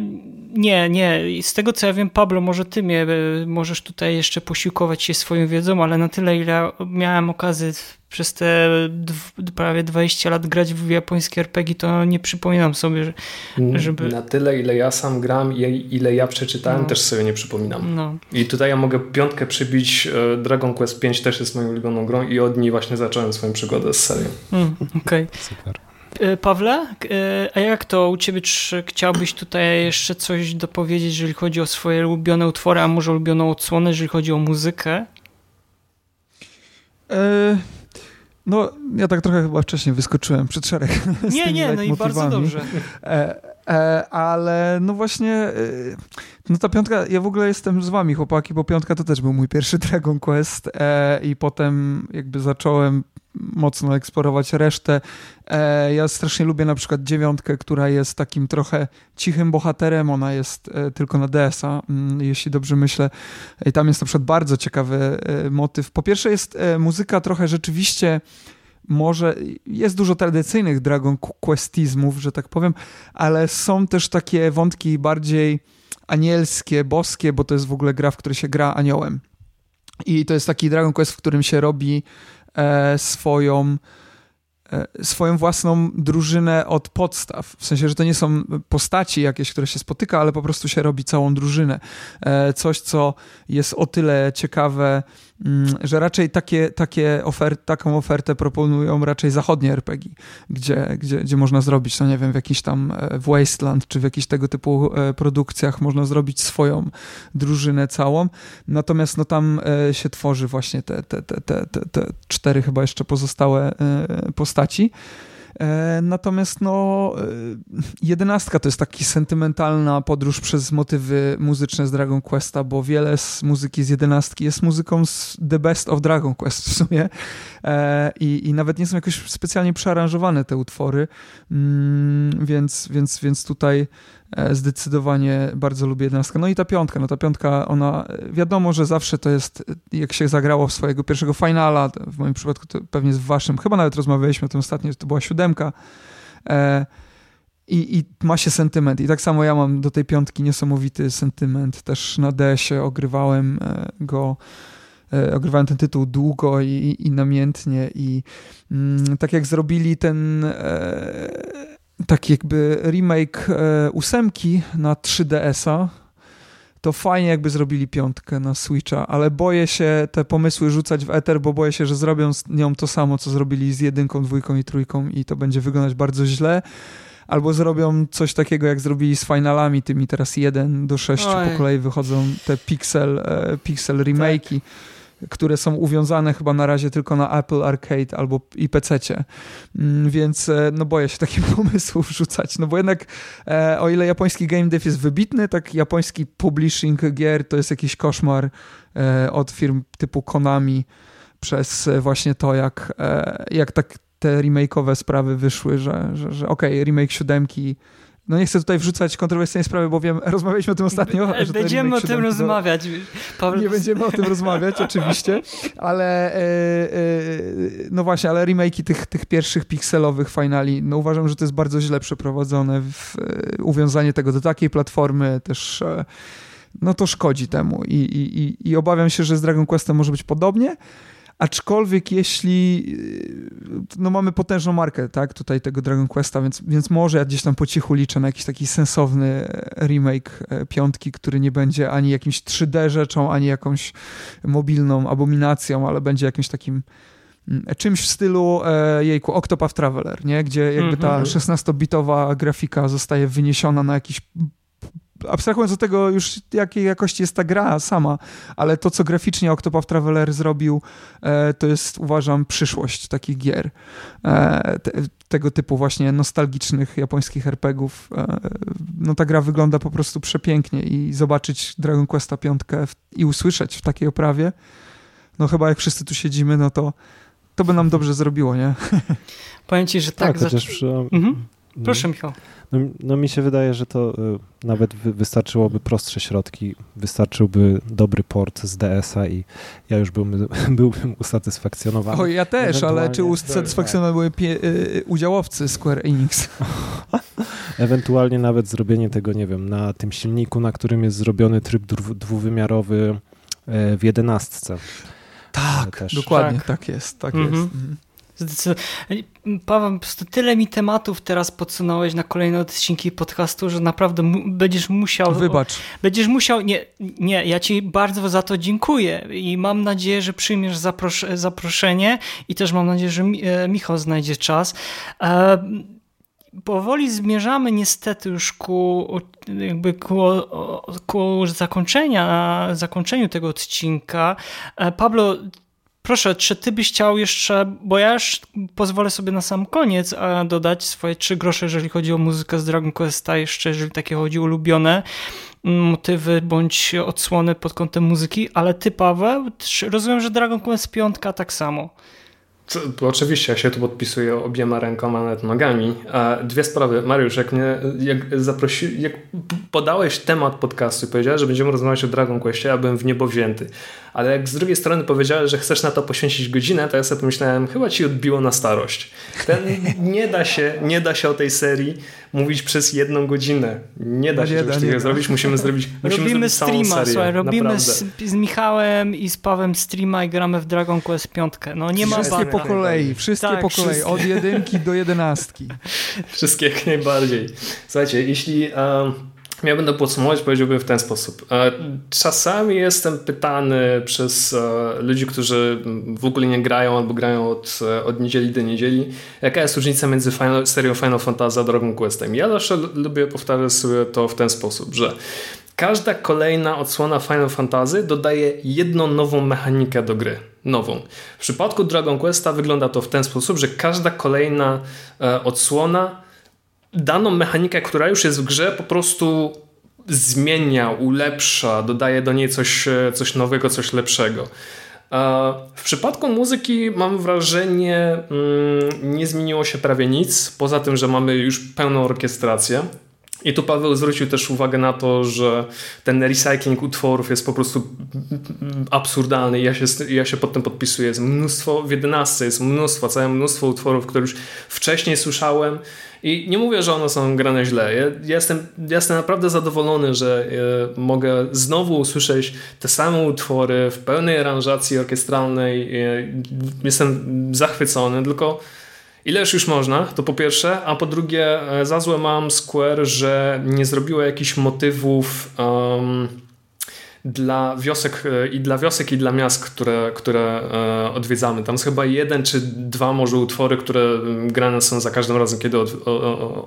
nie, nie. Z tego co ja wiem, Pablo, może ty mnie e, możesz tutaj jeszcze posiłkować się swoją wiedzą, ale na tyle, ile miałem okazję przez te prawie 20 lat grać w japońskie RPG, to nie przypominam sobie,
mm,
żeby...
Na tyle, ile ja sam gram i ile ja przeczytałem, no. też sobie nie przypominam. No. I tutaj ja mogę piątkę przybić. E, Dragon Quest 5 też jest moją ulubioną grą i od niej właśnie zacząłem swoją przygodę z serią.
Mm, Okej. Okay. Super. E, Pawle, e, a jak to u ciebie, czy chciałbyś tutaj jeszcze coś dopowiedzieć, jeżeli chodzi o swoje ulubione utwory, a może ulubioną odsłonę, jeżeli chodzi o muzykę?
E, no, ja tak trochę chyba wcześniej wyskoczyłem przed szereg. [laughs]
Nie, nie, no i bardzo dobrze.
ale no właśnie, no ta piątka, ja w ogóle jestem z wami chłopaki, bo piątka to też był mój pierwszy [laughs] Dragon Quest i potem jakby zacząłem mocno eksplorować resztę. E, ja strasznie lubię na przykład dziewiątkę, która jest takim trochę cichym bohaterem. Ona jest e, tylko na DS-a, mm, jeśli dobrze myślę. I tam jest na przykład bardzo ciekawy e, motyw. Po pierwsze jest muzyka trochę rzeczywiście może jest dużo tradycyjnych Dragon Questizmów, że tak powiem, ale są też takie wątki bardziej anielskie, boskie, bo to jest w ogóle gra, w której się gra aniołem. I to jest taki Dragon Quest, w którym się robi E, swoją e, swoją własną drużynę od podstaw. W sensie, że to nie są postaci jakieś, które się spotyka, ale po prostu się robi całą drużynę. E, coś, co jest o tyle ciekawe że raczej takie, takie ofert, taką ofertę proponują raczej zachodnie RPG, gdzie, gdzie, gdzie można zrobić, no nie wiem, w jakiś tam e, w Wasteland, czy w jakichś tego typu e, produkcjach można zrobić swoją drużynę całą, natomiast no tam e, się tworzy właśnie te, te, te, te, te cztery chyba jeszcze pozostałe postaci. E, natomiast no, e, jedenastka to jest taki sentymentalna podróż przez motywy muzyczne z Dragon Questa, bo wiele z muzyki z jedenastki jest muzyką z The Best of Dragon Quest w sumie. E, i, i nawet nie są jakoś specjalnie przearanżowane te utwory, mm, więc, więc, więc tutaj zdecydowanie bardzo lubię jedenastkę. No i ta piątka, no ta piątka, ona wiadomo, że zawsze to jest, jak się zagrało w swojego pierwszego finala, w moim przypadku to pewnie w waszym, chyba nawet rozmawialiśmy o tym ostatnio, to była siódemka. E, i, I ma się sentyment. I tak samo ja mam do tej piątki niesamowity sentyment. Też na DS-ie ogrywałem e, go ogrywałem ten tytuł długo i, i namiętnie i mm, tak jak zrobili ten e, taki jakby remake e, ósemki na 3DS-a, to fajnie jakby zrobili piątkę na Switcha, ale boję się te pomysły rzucać w Ether, bo boję się, że zrobią z nią to samo, co zrobili z jedynką, dwójką i trójką i to będzie wyglądać bardzo źle. Albo zrobią coś takiego, jak zrobili z finalami, tymi teraz 1 do 6 Oj. po kolei wychodzą te pixel, e, pixel remake'i. Tak które są uwiązane chyba na razie tylko na Apple Arcade albo i PC-cie. Mm, więc e, no boję się takich [laughs] pomysłów rzucać, no bo jednak e, o ile japoński game dev jest wybitny, tak japoński publishing gier to jest jakiś koszmar e, od firm typu Konami przez właśnie to, jak, jak tak te remake'owe sprawy wyszły, że, że, że okej, okay, remake siódemki no nie chcę tutaj wrzucać kontrowersyjnej sprawy, bo wiem, rozmawialiśmy o tym ostatnio.
Będziemy o tym rozmawiać.
Nie będziemy o tym rozmawiać, [laughs] oczywiście, ale e, e, no właśnie, ale remake'i tych, tych pierwszych pikselowych finali, no uważam, że to jest bardzo źle przeprowadzone. W, e, uwiązanie tego do takiej platformy też no to szkodzi temu i, i, i obawiam się, że z Dragon Questem może być podobnie. Aczkolwiek jeśli no mamy potężną markę, tak, tutaj tego Dragon Questa, więc, więc może ja gdzieś tam po cichu liczę na jakiś taki sensowny remake e, piątki, który nie będzie ani jakimś 3D rzeczą, ani jakąś mobilną abominacją, ale będzie jakimś takim mm, czymś w stylu e, jejku, Octopath Traveler, nie? gdzie jakby ta 16-bitowa mhm. grafika zostaje wyniesiona na jakiś abstrahując od tego już jakiej jakości jest ta gra sama, ale to, co graficznie Octopath Traveler zrobił, e, to jest uważam przyszłość takich gier. E, te, tego typu właśnie nostalgicznych japońskich RPGów. E, no ta gra wygląda po prostu przepięknie i zobaczyć Dragon Questa 5 i usłyszeć w takiej oprawie, no chyba jak wszyscy tu siedzimy, no to to by nam dobrze zrobiło, nie?
Powiem ci, że tak.
tak chociaż, mhm.
Proszę, Michał.
No, no, mi się wydaje, że to y, nawet wy, wystarczyłoby prostsze środki, wystarczyłby dobry port z DS-a i ja już byłbym, [laughs] byłbym usatysfakcjonowany.
O, ja też, ale czy usatysfakcjonowani były y, udziałowcy Square Enix? [laughs]
Ewentualnie nawet zrobienie tego, nie wiem, na tym silniku, na którym jest zrobiony tryb dwuwymiarowy e, w jedenastce.
Tak, też. dokładnie, tak. tak jest, tak mhm. jest. Mhm.
Paweł, po prostu tyle mi tematów teraz podsunąłeś na kolejne odcinki podcastu, że naprawdę będziesz musiał...
Wybacz.
Będziesz musiał... Nie, nie, ja ci bardzo za to dziękuję i mam nadzieję, że przyjmiesz zapros zaproszenie i też mam nadzieję, że e, Michał znajdzie czas. E powoli zmierzamy niestety już ku, jakby ku, ku zakończenia, zakończeniu tego odcinka. E, Pablo, Proszę, czy ty byś chciał jeszcze, bo ja już pozwolę sobie na sam koniec dodać swoje trzy grosze, jeżeli chodzi o muzykę z Dragon Questa, jeszcze jeżeli takie chodzi o ulubione motywy bądź odsłony pod kątem muzyki, ale ty Paweł, rozumiem, że Dragon Quest 5 tak samo.
To, oczywiście, ja się tu podpisuję obiema rękoma, nawet nogami. Dwie sprawy. Mariusz, jak mnie jak zaprosi, jak podałeś temat podcastu i powiedziałeś, że będziemy rozmawiać o Dragon Questie, ja byłem w niebo wzięty. Ale jak z drugiej strony powiedziałeś, że chcesz na to poświęcić godzinę, to ja sobie pomyślałem, chyba ci odbiło na starość. Ten, nie, da się, nie da się o tej serii mówić przez jedną godzinę. Nie da no się czegoś takiego zrobić, musimy zrobić musimy
Robimy
zrobić
streama, słuchaj, robimy z, z, Michałem i z Pawem streama i gramy w Dragon Quest 5. No nie ma
Wszystkie po kolei, wszystkie tak, po kolei, wszystkie. od jedynki do jedenastki. [laughs]
Wszystkie jak najbardziej. Słuchajcie, jeśli... Um, ja będę podsumować, powiedziałbym w ten sposób. E, czasami jestem pytany przez e, ludzi, którzy w ogóle nie grają albo grają od, e, od niedzieli do niedzieli, jaka jest różnica między Final, serią Final Fantasy a Dragon Questem. Ja zawsze lubię powtarzać sobie to w ten sposób, że każda kolejna odsłona Final Fantasy dodaje jedną nową mechanikę do gry. Nową. W przypadku Dragon Questa wygląda to w ten sposób, że każda kolejna odsłona daną mechanikę, która już jest w grze, po prostu zmienia, ulepsza, dodaje do niej coś, e, coś nowego, coś lepszego. W przypadku muzyki mam wrażenie, mm, nie zmieniło się prawie nic, poza tym, że mamy już pełną orkiestrację. I tu Paweł zwrócił też uwagę na to, że ten recycling utworów jest po prostu absurdalny. Ja się, ja się pod tym podpisuję. Jest mnóstwo, w 11 jest mnóstwo, całe mnóstwo utworów, które już wcześniej słyszałem i nie mówię, że one są grane źle. Ja, jestem, ja jestem naprawdę zadowolony, że e, mogę znowu usłyszeć te same utwory w pełnej aranżacji orkiestralnej. E, jestem zachwycony, tylko Ileż już można, to po pierwsze, a po drugie, e, za złe mam Square, że nie zrobiło jakichś motywów um, dla wiosek e, i dla wiosek i dla miast, które, które e, odwiedzamy. Tam jest chyba jeden czy dwa może utwory, które grane są za każdym razem, kiedy od,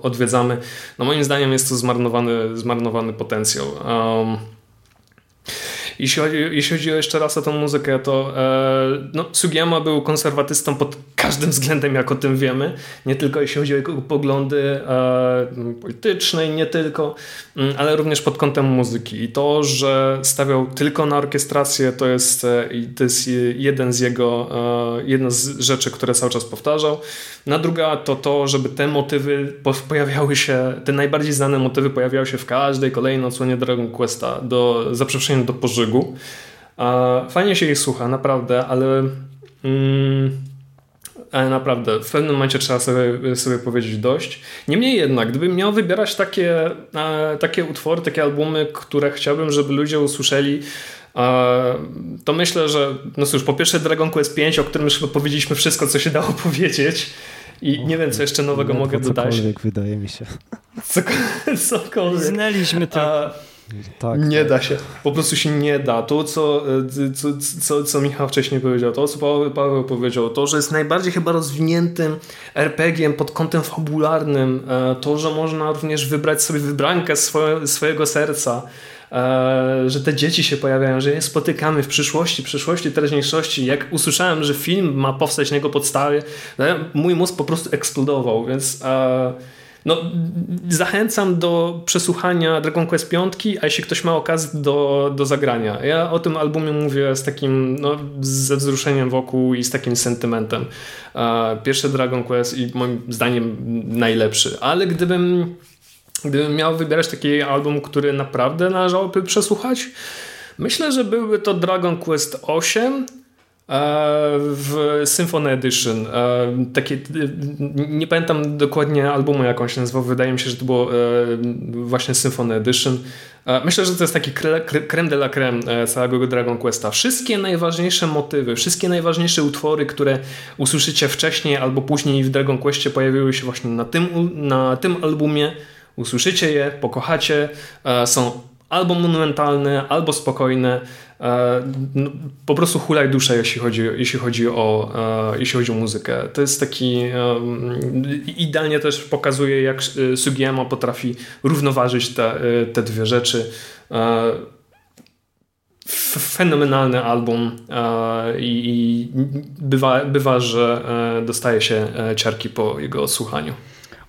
odwiedzamy. No moim zdaniem jest to zmarnowany, zmarnowany potencjał. Um, jeśli chodzi, jeśli chodzi jeszcze raz o tą muzykę, to e, no, Sugiyama był konserwatystą pod każdym względem, jak o tym wiemy. Nie tylko jeśli chodzi o jego poglądy e, polityczne nie tylko, mm, ale również pod kątem muzyki. I to, że stawiał tylko na orkiestrację, to jest, e, to jest jeden z jego, jedna z rzeczy, które cały czas powtarzał. Na druga to to, żeby te motywy pojawiały się, te najbardziej znane motywy pojawiały się w każdej kolejnej odsłonie Dragon Questa, do, za przeproszeniem do pożygu. Fajnie się ich słucha, naprawdę, ale... Mm, ale naprawdę, w pewnym momencie trzeba sobie, sobie powiedzieć dość. Niemniej jednak, gdybym miał wybierać takie, takie utwory, takie albumy, które chciałbym, żeby ludzie usłyszeli, to myślę, że no cóż, po pierwsze Dragon Quest 5, o którym już powiedzieliśmy wszystko, co się dało [laughs] powiedzieć. I nie wiem, co jeszcze nowego mogę dodać.
Cokolwiek, wydaje mi się.
Cokolwiek.
Znaliśmy to. A,
tak, nie da się. Po prostu się nie da. To, co, co, co, co Michał wcześniej powiedział, to, co Paweł, Paweł powiedział, to, że jest najbardziej chyba rozwiniętym RPG-iem pod kątem fabularnym, e, to, że można również wybrać sobie wybrankę swoje, swojego serca, e, że te dzieci się pojawiają, że je spotykamy w przyszłości, przyszłości, teraźniejszości. Jak usłyszałem, że film ma powstać na jego podstawie, mój mózg po prostu eksplodował, więc no, zachęcam do przesłuchania Dragon Quest 5, a jeśli ktoś ma okazję do, do zagrania. Ja o tym albumie mówię z takim, no, ze wzruszeniem wokół i z takim sentymentem. Pierwszy Dragon Quest i moim zdaniem najlepszy, ale gdybym, gdybym miał wybierać taki album, który naprawdę należałoby przesłuchać, myślę, że byłby to Dragon Quest 8 w Symphony Edition. Takie, nie pamiętam dokładnie albumu, jak on się nazywał. Wydaje mi się, że to było właśnie Symphony Edition. Myślę, że to jest taki creme de la creme e, całego Dragon Questa. Wszystkie najważniejsze motywy, wszystkie najważniejsze utwory, które usłyszycie wcześniej albo później w Dragon Questie pojawiły się właśnie na tym, na tym albumie. Usłyszycie je, pokochacie. E, są albo monumentalne, albo spokojne. E, po prostu hulaj duszę, jeśli chodzi, jeśli chodzi, o, e, jeśli chodzi o muzykę. To jest taki idealnie też pokazuje, jak e, Sugiyama potrafi równoważyć te, te dwie rzeczy. Fenomenalny album i bywa, bywa, że dostaje się ciarki po jego odsłuchaniu.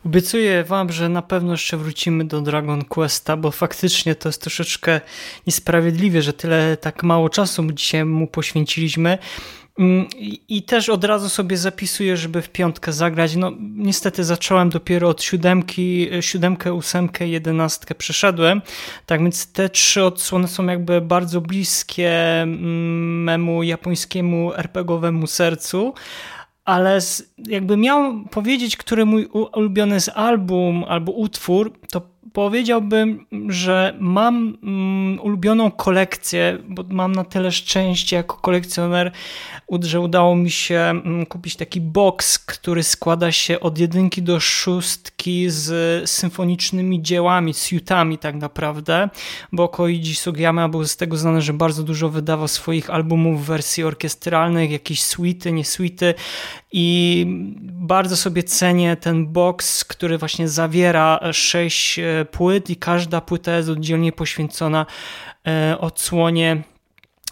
Obiecuję wam, że na pewno jeszcze wrócimy do Dragon Questa, bo faktycznie to jest troszeczkę niesprawiedliwe, że tyle tak mało czasu dzisiaj mu poświęciliśmy. Mm, I też od razu sobie zapisuję, żeby w piątkę zagrać. No niestety zacząłem dopiero od siódemki, siódemkę, ósemkę, jedenastkę przeszedłem. Tak więc te trzy odsłony są jakby bardzo bliskie mm, memu japońskiemu RPGowemu sercu ale jakby miał powiedzieć, który mój ulubiony jest album albo utwór, to powiedziałbym, że mam mm, ulubioną kolekcję, bo mam na tyle szczęście jako kolekcjoner, że udało mi się mm, kupić taki box, który składa się od jedynki do szóstki z symfonicznymi dziełami, z jutami tak naprawdę, bo Koichi Sugiyama był z tego znany, że bardzo dużo wydawał swoich albumów w wersji orkiestralnych, jakieś suity, nie suity i bardzo sobie cenię ten box, który właśnie zawiera sześć e, płyt i każda płyta jest oddzielnie poświęcona e, odsłonie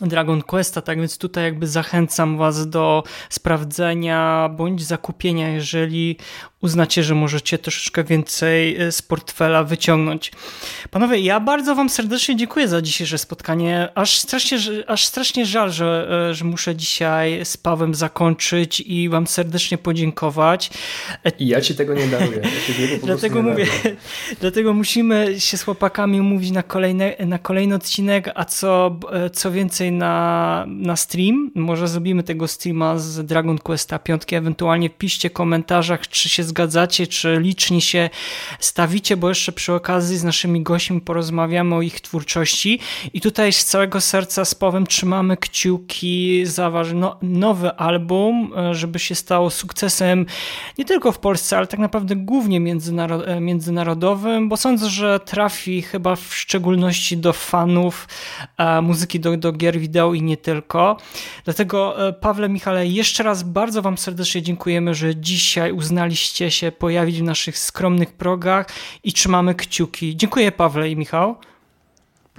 Dragon Questa, tak więc tutaj jakby zachęcam Was do sprawdzenia bądź zakupienia, jeżeli uznacie, że możecie troszeczkę więcej e, z portfela wyciągnąć. Panowie, ja bardzo Wam serdecznie dziękuję za dzisiejsze spotkanie. Aż strasznie, aż strasznie żal, że, e, że muszę dzisiaj z Pawem zakończyć i Wam serdecznie podziękować.
I ja Ci tego nie daruję. Ja [laughs]
dlatego mówię, [laughs] dlatego musimy się z chłopakami umówić na kolejny, na kolejny odcinek, a co, e, co więcej na, na stream. Może zrobimy tego streama z Dragon Questa 5, ewentualnie piszcie w komentarzach, czy się zgadzacie, czy licznie się stawicie, bo jeszcze przy okazji z naszymi gośćmi porozmawiamy o ich twórczości i tutaj z całego serca z Pawem trzymamy kciuki za wasz no, nowy album, e, żeby się stało sukcesem nie tylko w Polsce, ale tak naprawdę głównie e, międzynarodowym, bo sądzę, że trafi chyba w szczególności do fanów e, muzyki do, do gier wideo i nie tylko. Dlatego Pawle, Michale, jeszcze raz bardzo wam serdecznie dziękujemy, że dzisiaj uznaliście się pojawić w naszych skromnych progach i trzymamy kciuki. Dziękuję Pawle i Michał.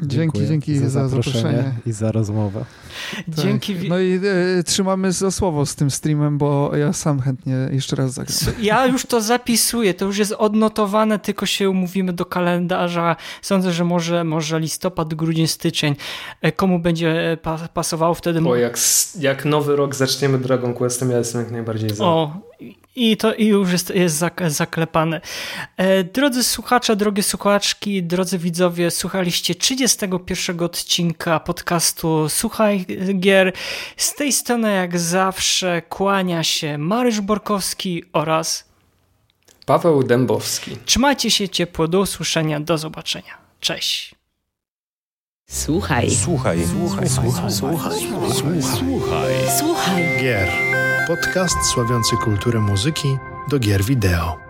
Dzięki, dzięki za, za zaproszenie
i za rozmowę.
Tak. Dzięki. No i e, trzymamy za słowo z tym streamem, bo ja sam chętnie jeszcze raz zagram.
Ja już to zapisuję, to już jest odnotowane, tylko się umówimy do kalendarza. Sądzę, że może, może listopad, grudzień, styczeń. E, komu będzie e, pasowało wtedy?
Bo jak, jak nowy rok zaczniemy Dragon Questem, ja jestem jak najbardziej za.
O, i to i już jest, jest zaklepane. E, drodzy słuchacze, drogie słuchaczki, drodzy widzowie, słuchaliście 31 odcinka podcastu Słuchaj Gier. Z tej strony jak zawsze kłania się Marysz Borkowski oraz
Paweł Dębowski.
Trzymajcie się ciepło, do usłyszenia, do zobaczenia. Cześć.
Słuchaj. Słuchaj. Słuchaj. Słuchaj. Słuchaj. Słuchaj. Słuchaj.
Słuchaj. Gier podcast sławiący kulturę muzyki do gier wideo.